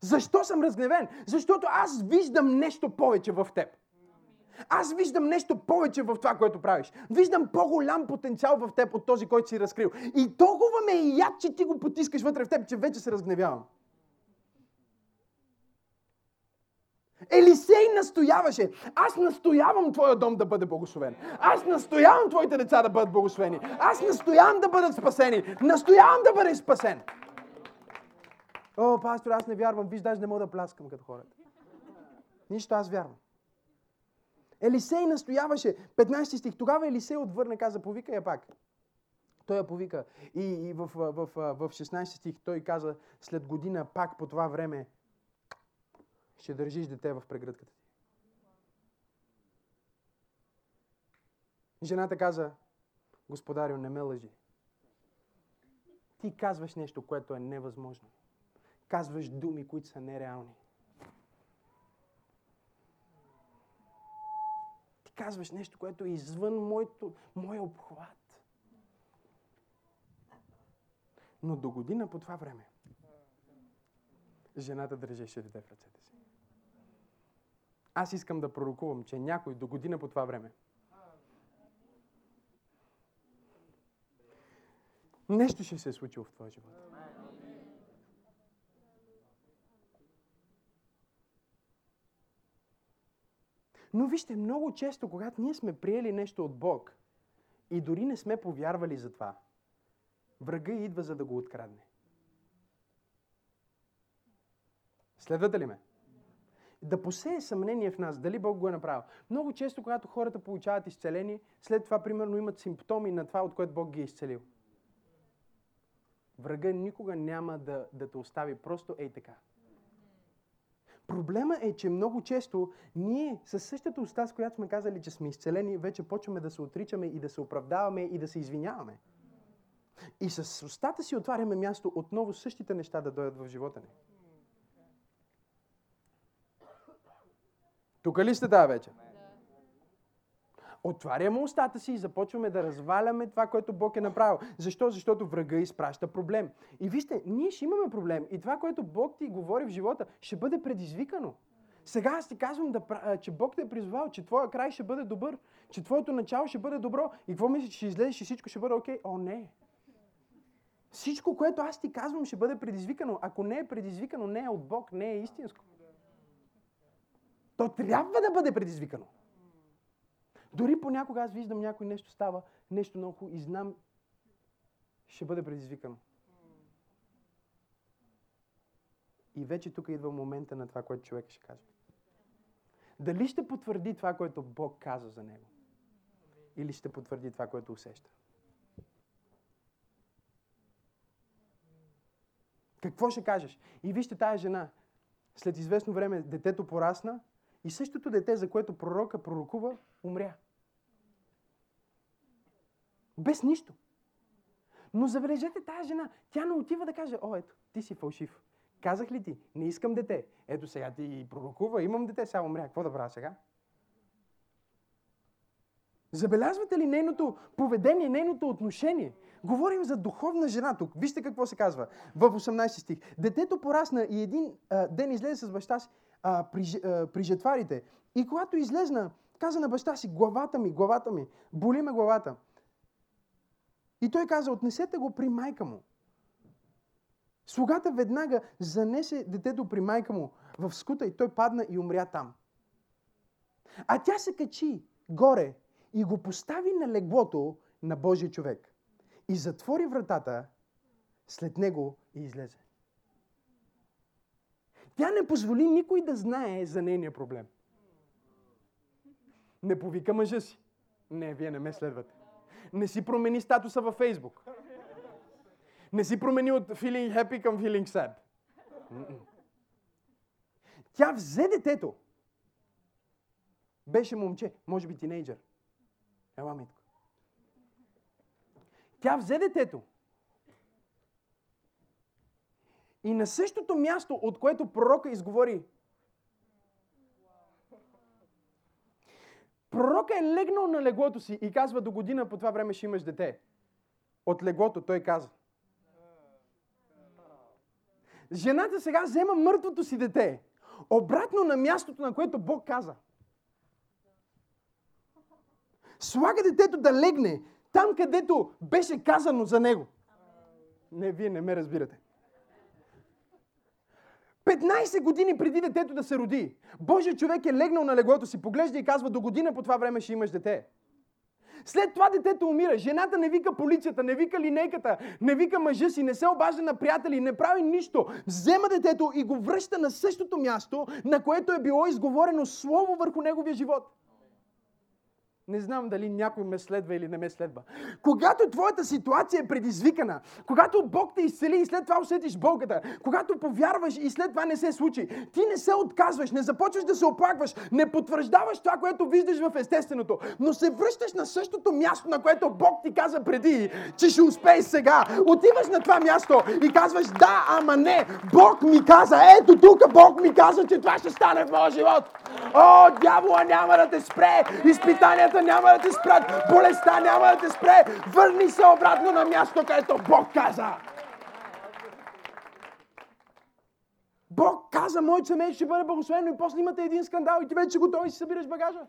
Защо съм разгневен? Защото аз виждам нещо повече в теб. Аз виждам нещо повече в това, което правиш. Виждам по-голям потенциал в теб от този, който си разкрил. И толкова ме е яд, че ти го потискаш вътре в теб, че вече се разгневявам. Елисей настояваше. Аз настоявам твоя дом да бъде благословен. Аз настоявам твоите деца да бъдат благословени. Аз настоявам да бъдат спасени. Настоявам да бъде спасен. О, пастор, аз не вярвам. Виж, даже не мога да пляскам като хората. Нищо, аз вярвам. Елисей настояваше. 15 стих. Тогава Елисей отвърне, каза, повика я пак. Той я повика. И, и в, в, в, в 16 стих той каза, след година пак по това време ще държиш дете в прегръдката ти. Жената каза, Господарю, не ме лъжи. Ти казваш нещо, което е невъзможно. Казваш думи, които са нереални. Ти казваш нещо, което е извън моето, моя обхват. Но до година по това време жената държеше дете в ръцете си. Аз искам да пророкувам, че някой до година по това време нещо ще се е случило в твоя живот. Но вижте, много често, когато ние сме приели нещо от Бог и дори не сме повярвали за това, врага идва за да го открадне. Следвате ли ме? да посее съмнение в нас, дали Бог го е направил. Много често, когато хората получават изцеление, след това, примерно, имат симптоми на това, от което Бог ги е изцелил. Врага никога няма да, да те остави просто ей така. Проблема е, че много често ние със същата уста, с която сме казали, че сме изцелени, вече почваме да се отричаме и да се оправдаваме и да се извиняваме. И с устата си отваряме място отново същите неща да дойдат в живота ни. Тук ли сте тази вечер? Отваряме устата си и започваме да разваляме това, което Бог е направил. Защо? Защото врага изпраща проблем. И вижте, ние ще имаме проблем. И това, което Бог ти говори в живота, ще бъде предизвикано. Сега аз ти казвам, да, че Бог те е призвал, че твоя край ще бъде добър, че твоето начало ще бъде добро. И какво мислиш, че ще излезеш и всичко ще бъде окей? Okay? О, не. Всичко, което аз ти казвам, ще бъде предизвикано. Ако не е предизвикано, не е от Бог, не е истинско. То трябва да бъде предизвикано. Дори понякога аз виждам някой нещо става, нещо много и знам, ще бъде предизвикано. И вече тук идва момента на това, което човек ще каже. Дали ще потвърди това, което Бог каза за него? Или ще потвърди това, което усеща? Какво ще кажеш? И вижте тая жена. След известно време детето порасна и същото дете, за което пророка пророкува, умря. Без нищо. Но забележете тази жена. Тя не отива да каже, о, ето, ти си фалшив. Казах ли ти, не искам дете. Ето сега ти пророкува, имам дете, сега умря. Какво да правя сега? Забелязвате ли нейното поведение, нейното отношение? Говорим за духовна жена тук. Вижте какво се казва в 18 стих. Детето порасна и един а, ден излезе с баща си а, при, а, при жетварите. И когато излезна, каза на баща си, главата ми, главата ми, боли ме главата. И той каза, отнесете го при майка му. Слугата веднага занесе детето при майка му в скута и той падна и умря там. А тя се качи горе и го постави на леглото на Божия човек. И затвори вратата след него и излезе. Тя не позволи никой да знае за нейния проблем. Не повика мъжа си. Не, вие не ме следвате. Не си промени статуса във Фейсбук. Не си промени от feeling happy към feeling sad. Тя взе детето. Беше момче, може би тинейджър. Ела, Митко. Тя взе детето. И на същото място, от което пророка изговори, пророка е легнал на леглото си и казва, до година по това време ще имаш дете. От леглото той каза. Жената сега взема мъртвото си дете. Обратно на мястото, на което Бог каза. Слага детето да легне там, където беше казано за него. Не, вие не ме разбирате. 15 години преди детето да се роди, Божия човек е легнал на леглото си, поглежда и казва, до година по това време ще имаш дете. След това детето умира. Жената не вика полицията, не вика линейката, не вика мъжа си, не се обажда на приятели, не прави нищо. Взема детето и го връща на същото място, на което е било изговорено слово върху неговия живот. Не знам дали някой ме следва или не ме следва. Когато твоята ситуация е предизвикана, когато Бог те изцели и след това усетиш болката, когато повярваш и след това не се случи, ти не се отказваш, не започваш да се оплакваш, не потвърждаваш това, което виждаш в естественото, но се връщаш на същото място, на което Бог ти каза преди, че ще успееш сега. Отиваш на това място и казваш да, ама не. Бог ми каза, ето тук Бог ми каза, че това ще стане в моя живот. О, дявола няма да те спре. Изпитанията няма да те спрат. Болестта няма да те спре. Върни се обратно на място, където Бог каза. Бог каза, моето семейство ще бъде благословено и после имате един скандал и ти вече готови си събираш багажа.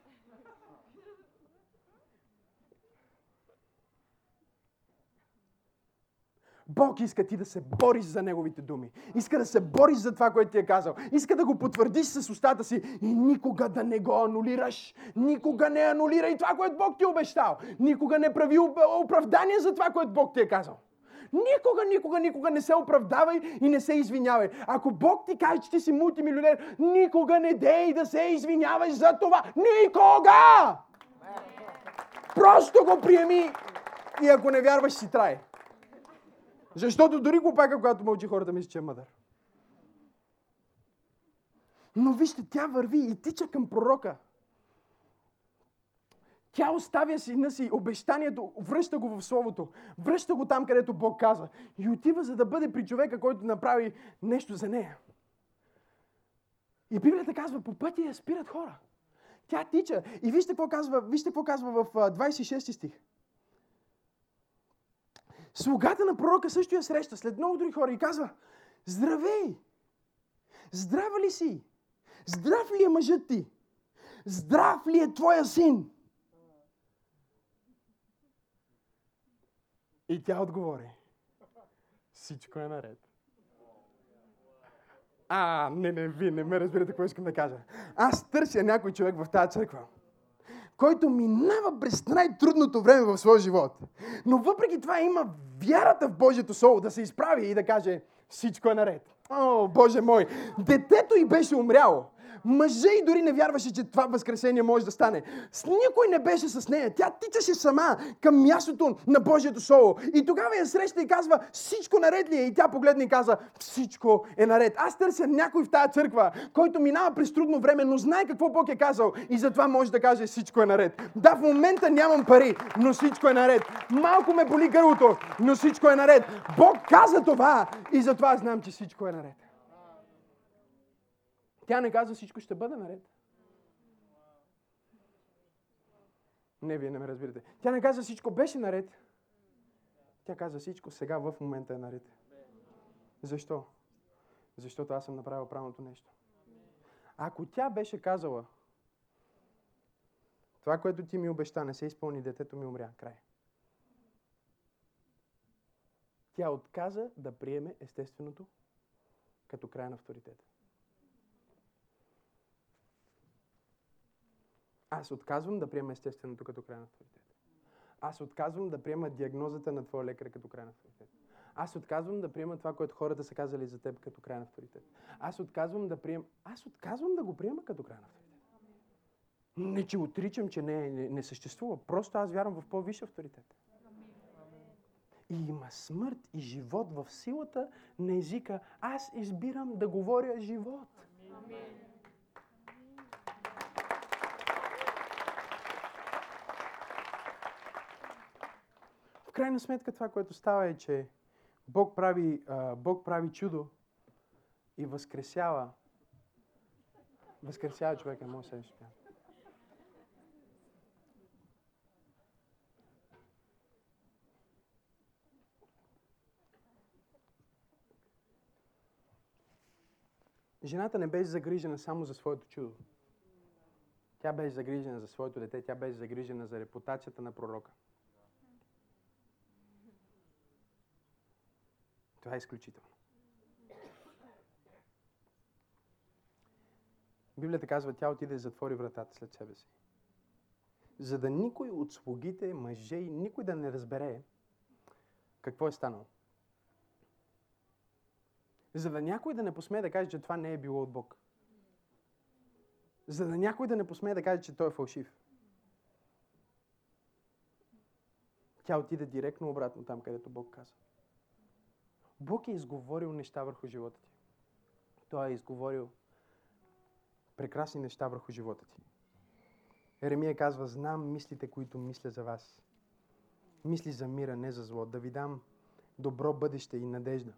Бог иска ти да се бориш за Неговите думи. Иска да се бориш за това, което ти е казал. Иска да го потвърдиш с устата си и никога да не го анулираш. Никога не анулирай това, което Бог ти е обещал. Никога не прави оправдание за това, което Бог ти е казал. Никога, никога, никога не се оправдавай и не се извинявай. Ако Бог ти каже, че ти си мултимилионер, никога не дей да се извиняваш за това. Никога! Просто го приеми и ако не вярваш, си трай. Защото дори глупака, когато мълчи хората, мисли, че е мъдър. Но вижте, тя върви и тича към пророка. Тя оставя сина си обещанието, връща го в Словото, връща го там, където Бог казва. И отива, за да бъде при човека, който направи нещо за нея. И Библията казва, по пътя я спират хора. Тя тича. И вижте какво казва, вижте какво казва в 26 стих. Слугата на пророка също я среща след много други хора и казва, здравей! Здрава ли си? Здрав ли е мъжът ти? Здрав ли е твоя син? И тя отговори. Всичко е наред. А, не, не, вие не ме разбирате какво искам да кажа. Аз търся някой човек в тази църква, който минава през най-трудното време в своя живот. Но въпреки това има вярата в Божието Слово да се изправи и да каже всичко е наред. О, Боже мой! Детето й беше умряло. Мъжа и дори не вярваше, че това възкресение може да стане. С никой не беше с нея. Тя тичаше сама към мястото на Божието Слово. И тогава я среща и казва, всичко наред ли е? И тя погледна и каза, всичко е наред. Аз търся някой в тази църква, който минава през трудно време, но знае какво Бог е казал. И затова може да каже, всичко е наред. Да, в момента нямам пари, но всичко е наред. Малко ме боли гърлото, но всичко е наред. Бог каза това и затова знам, че всичко е наред. Тя не каза всичко ще бъде наред. Не, вие не ме разбирате. Тя не каза всичко беше наред. Тя каза всичко сега в момента е наред. Защо? Защото аз съм направил правилното нещо. Ако тя беше казала, това, което ти ми обеща, не се изпълни, детето ми умря. Край. Тя отказа да приеме естественото като край на авторитета. Аз отказвам да приема естественото като край на авторитет. Аз отказвам да приема диагнозата на твоя лекар като край на авторитет. Аз отказвам да приема това, което хората са казали за теб като крайен авторитет. Аз отказвам да приема. Аз отказвам да го приема като крайен авторитет. Не, че отричам, че не, не, не съществува. Просто аз вярвам в по-висш авторитет. И има смърт и живот в силата на езика. Аз избирам да говоря живот. В крайна сметка това, което става е, че Бог прави, а, Бог прави чудо и възкресява. Възкресява човека, може да се. Жената не беше загрижена само за своето чудо. Тя беше загрижена за своето дете, тя беше загрижена за репутацията на пророка. Това е изключително. Библията казва, тя отиде и затвори вратата след себе си. За да никой от слугите, мъже и никой да не разбере какво е станало. За да някой да не посмее да каже, че това не е било от Бог. За да някой да не посмее да каже, че той е фалшив. Тя отиде директно обратно там, където Бог каза. Бог е изговорил неща върху живота ти. Той е изговорил прекрасни неща върху живота ти. Еремия казва, знам мислите, които мисля за вас. Мисли за мира, не за зло. Да ви дам добро бъдеще и надежда.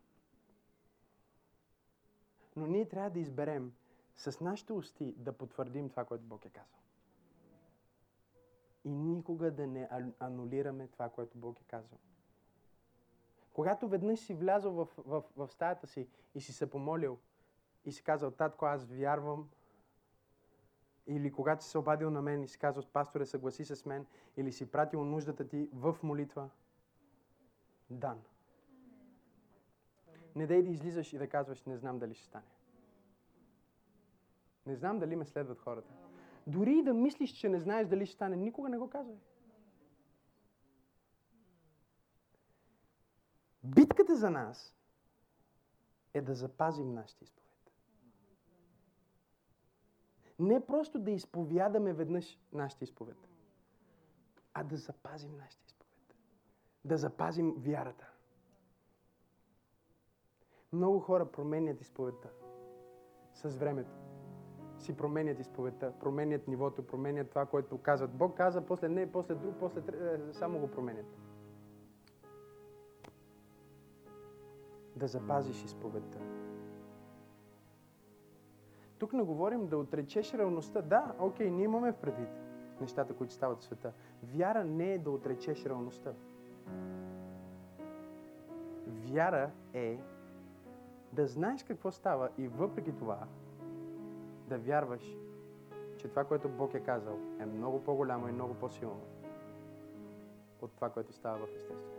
Но ние трябва да изберем с нашите усти да потвърдим това, което Бог е казал. И никога да не анулираме това, което Бог е казал. Когато веднъж си влязъл в, в, в стаята си и си се помолил и си казал, татко, аз вярвам, или когато си се обадил на мен и си казал, пасторе, съгласи се с мен, или си пратил нуждата ти в молитва, дан. Не дай да излизаш и да казваш, не знам дали ще стане. Не знам дали ме следват хората. Дори и да мислиш, че не знаеш дали ще стане, никога не го казвай. Битката за нас е да запазим нашите изповед. Не просто да изповядаме веднъж нашите изповед, а да запазим нашите изповед. Да запазим вярата. Много хора променят изповедта с времето. Си променят изповедта, променят нивото, променят това, което казват. Бог каза, после не, после друг, после е, само го променят. Да запазиш изповедта. Тук не говорим да отречеш реалността. Да, окей, ние имаме предвид нещата, които стават в света. Вяра не е да отречеш реалността. Вяра е да знаеш какво става и въпреки това да вярваш, че това, което Бог е казал, е много по-голямо и много по-силно от това, което става в естеството.